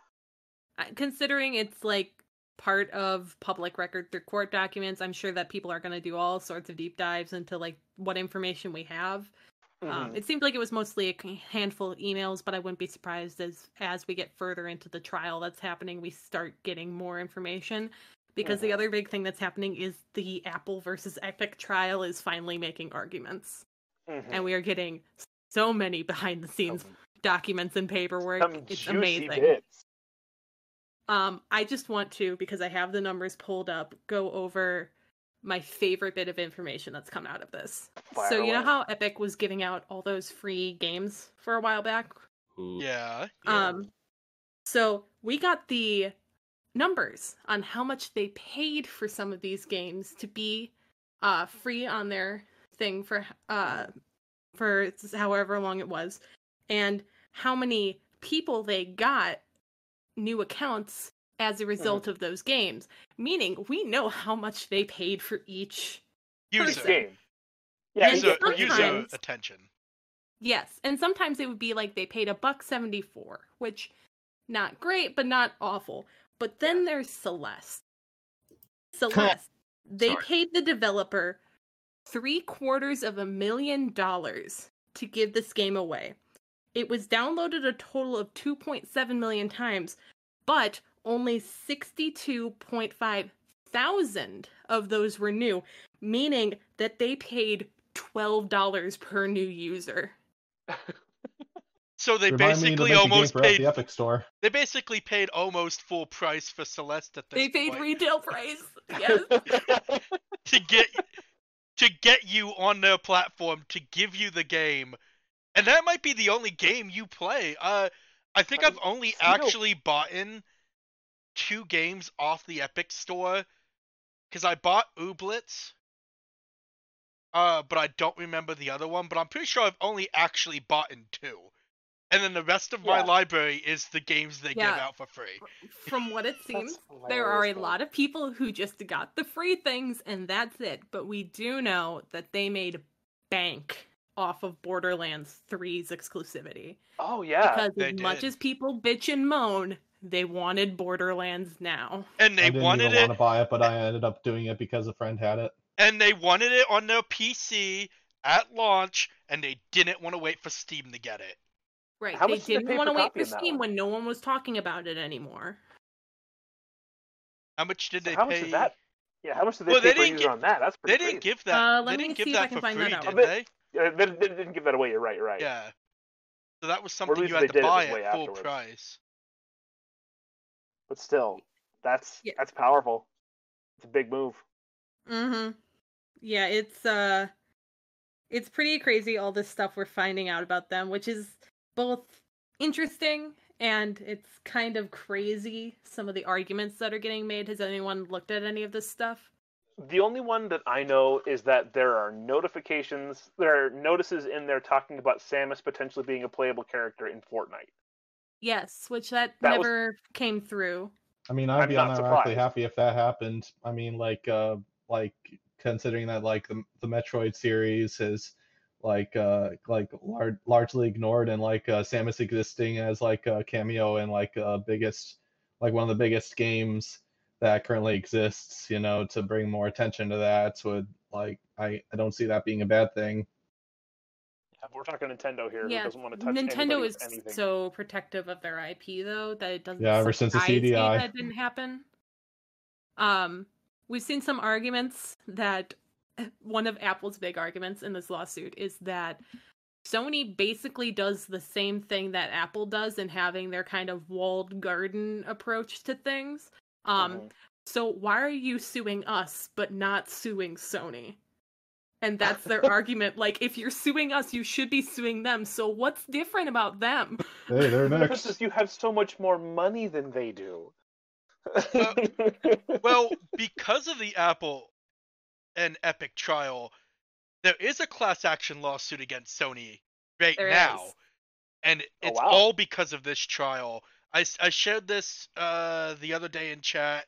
Uh, Considering it's like part of public record through court documents, I'm sure that people are going to do all sorts of deep dives into like what information we have. Um, Mhm. it seemed like it was mostly a handful of emails, but I wouldn't be surprised as as we get further into the trial that's happening, we start getting more information. Because the Mhm. other big thing that's happening is the Apple versus Epic trial is finally making arguments, Mhm. and we are getting so many behind the scenes documents and paperwork. some it's amazing. bits. Um, I just want to, because I have the numbers pulled up, go over my favorite bit of information that's come out of this. Fire so you know how Epic was giving out all those free games for a while back? Ooh. yeah. Um so we got the numbers on how much they paid for some of these games to be uh free on their thing for uh for however long it was and how many people they got new accounts as a uh-huh. result of those games meaning we know how much they paid for each User, game. Yeah, user, user attention. Yes, and sometimes it would be like they paid a buck seventy four, which not great, but not awful. But then there's Celeste. [laughs] Celeste, they Sorry. paid the developer three quarters of a million dollars to give this game away. It was downloaded a total of 2.7 million times, but only 62.5 thousand of those were new, meaning that they paid $12 per new user. So they Remind basically make a game almost for paid. the Epic Store. They basically paid almost full price for Celeste at this They paid point retail [laughs] price. Yes. [laughs] to get to get you on their platform to give you the game, and that might be the only game you play. Uh, I think I've only so you know- actually bought in two games off the Epic Store because I bought Ooblets. Uh, but I don't remember the other one. But I'm pretty sure I've only actually bought in two. And then the rest of my library is the games they give out for free. From what it seems, there are a lot of people who just got the free things and that's it. But we do know that they made bank off of Borderlands 3's exclusivity. Oh yeah. Because they as much did. as people bitch and moan, they wanted Borderlands now. And they I they didn't wanted even it want to buy it, but I ended up doing it because a friend had it. and they wanted it on their PC at launch, and they didn't want to wait for Steam to get it. Right. How they much did they didn't pay want to for wait for on that Steam one? when no one was talking about it anymore. How much did So they how pay? much did that? Yeah, how much did they Well, pay they for a didn't user get- on that? That's They pretty didn't crazy. give that. Uh, they me didn't give see if I that can for find free, that out. did But- they? Yeah, they, they didn't give that away. You're right. You're right. Yeah. So that was something least you they had to did it buy this way at full afterwards. price. But still, that's Yeah. that's powerful. It's a big move. Mm-hmm. Yeah, it's uh it's pretty crazy all this stuff we're finding out about them, which is both interesting and it's kind of crazy some of the arguments that are getting made. Has anyone looked at any of this stuff? The only one that I know is that there are notifications, there are notices in there talking about Samus potentially being a playable character in Fortnite. Yes, which that, That was- never came through. I mean, I'd I'm be not unironically happy if that happened. I mean, like, uh, like considering that like the the Metroid series is like uh like lar- largely ignored and like uh, Samus existing as like a cameo in like uh biggest like one of the biggest games that currently exists, you know, to bring more attention to that would like I I don't see that being a bad thing. But we're talking Nintendo here. Yeah, Who doesn't want to touch Nintendo is anything? so protective of their IP though that it doesn't Yeah, ever since the surprise CDI. that didn't happen. Um, we've seen some arguments that one of Apple's big arguments in this lawsuit is that Sony basically does the same thing that Apple does in having their kind of walled garden approach to things. Um, Mhm. so why are you suing us but not suing Sony? And that's their argument. Like, if you're suing us, you should be suing them. So what's different about them? Hey, they're The difference next. is you have so much more money than they do. Uh, well, because of the Apple and Epic trial, there is a class action lawsuit against Sony right There now, is. and it's wow. all because of this trial. I, I shared this uh, the other day in chat,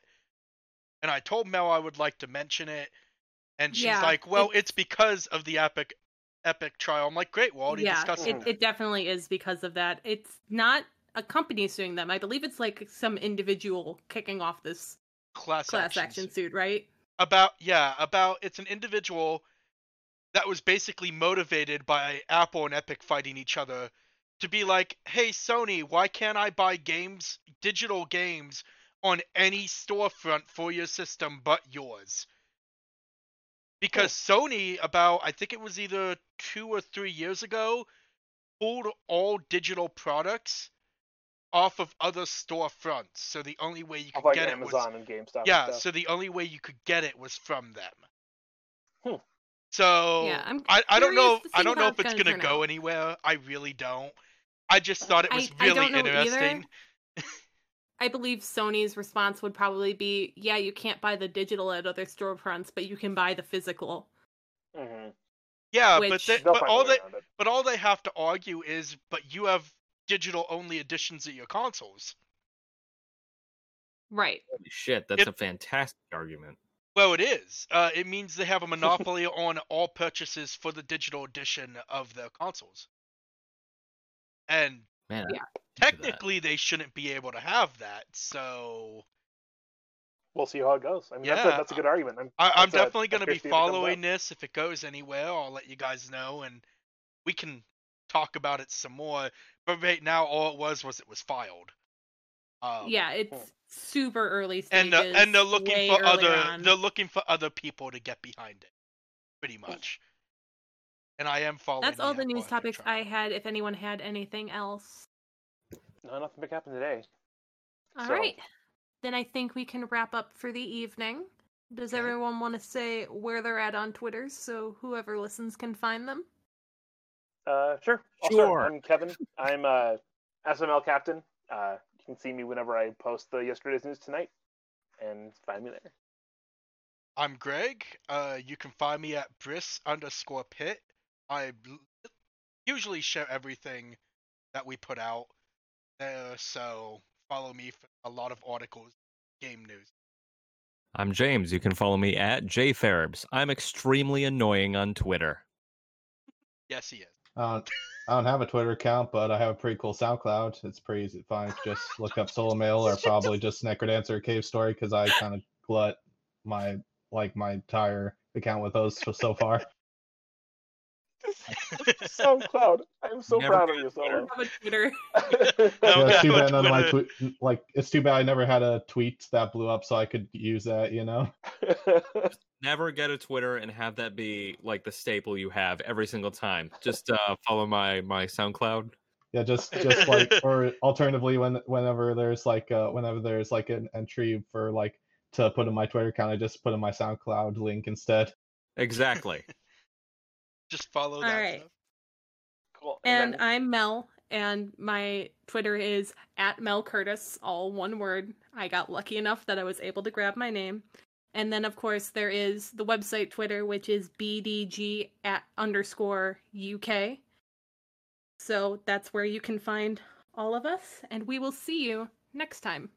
and I told Mel I would like to mention it, and she's Yeah, like, "Well, it's- it's because of the Epic Epic trial." I'm like, "Great, we'll already yeah, discussed it, it." it definitely is because of that. It's not a company suing them. I believe it's like some individual kicking off this Class, class action action suit. suit, right? about yeah about it's an individual that was basically motivated by apple and epic fighting each other to be like hey sony why can't i buy games digital games on any storefront for your system but yours because sony about i think it was either two or three years ago pulled all digital products off of other storefronts so the only way you could like get it was Amazon and GameStop. yeah, stuff. so the only way you could get it was from them. Hmm. So Yeah, I'm I, I don't know I don't know if it's it's gonna gonna go out. anywhere. I really don't. I just thought it was I really don't know either. Interesting. I believe Sony's response would probably be, "Yeah, you can't buy the digital at other storefronts, but you can buy the physical." Mhm. Yeah, but Which- they, They'll but all they but all they have to argue is but you have digital only editions of your consoles. Right. Holy shit, that's It- a fantastic argument. Well, it is. Uh, it means they have a [laughs] monopoly on all purchases for the digital edition of their consoles. And Man, Yeah. Technically they shouldn't be able to have that. So We'll see how it goes. I mean, that's, a, Yeah, that's a good argument. I'm, I, I'm definitely going to be curious to see if it comes following this. If it goes anywhere, I'll let you guys know, and we can talk about it some more. But right now, all it was was it was filed. Um, yeah, it's super early and stages. and they're looking for other on. they're looking for other people to get behind it, pretty much. And I am following. That's all the news topics. I had. If anyone had anything else, No, nothing big happened today. all So- right. Then I think we can wrap up for the evening. Does Okay. everyone want to say where they're at on Twitter so whoever listens can find them? Uh, sure. I'll Sure. start. I'm Kevin. I'm uh, SML captain. Uh, you can see me whenever I post the yesterday's news tonight, and find me there. I'm Greg. Uh, you can find me at Briss underscore Pit. I l- usually share everything that we put out there, so follow me for a lot of articles, game news. I'm James. You can follow me at jferbs. I'm extremely annoying on Twitter. Yes, he is. Uh, I don't have a Twitter account, but I have a pretty cool SoundCloud. It's pretty easy to find. Just look up [laughs] Solo Mail or probably just Necrodancer Cave Story because I kind of glut my like my entire account with those so, so far. [laughs] SoundCloud. I'm so Never proud of got you, Twitter. Solo. Have a Twitter. [laughs] No, yeah, it's too bad none my Twitter. like it's too bad I never had a tweet that blew up so I could use that. You know. [laughs] Never get a Twitter and have that be like the staple you have every single time. Just uh, follow my my SoundCloud. Yeah, just just like or alternatively when whenever there's like uh whenever there's like an entry for like to put in my Twitter account, I just put in my SoundCloud link instead. Exactly. Just follow All that. right. stuff. cool. And then- I'm Mel, and my Twitter is at Mel Curtis, all one word. I got lucky enough that I was able to grab my name. And then, of course, there is the website Twitter, which is BDG at underscore UK. So that's where you can find all of us, and we will see you next time.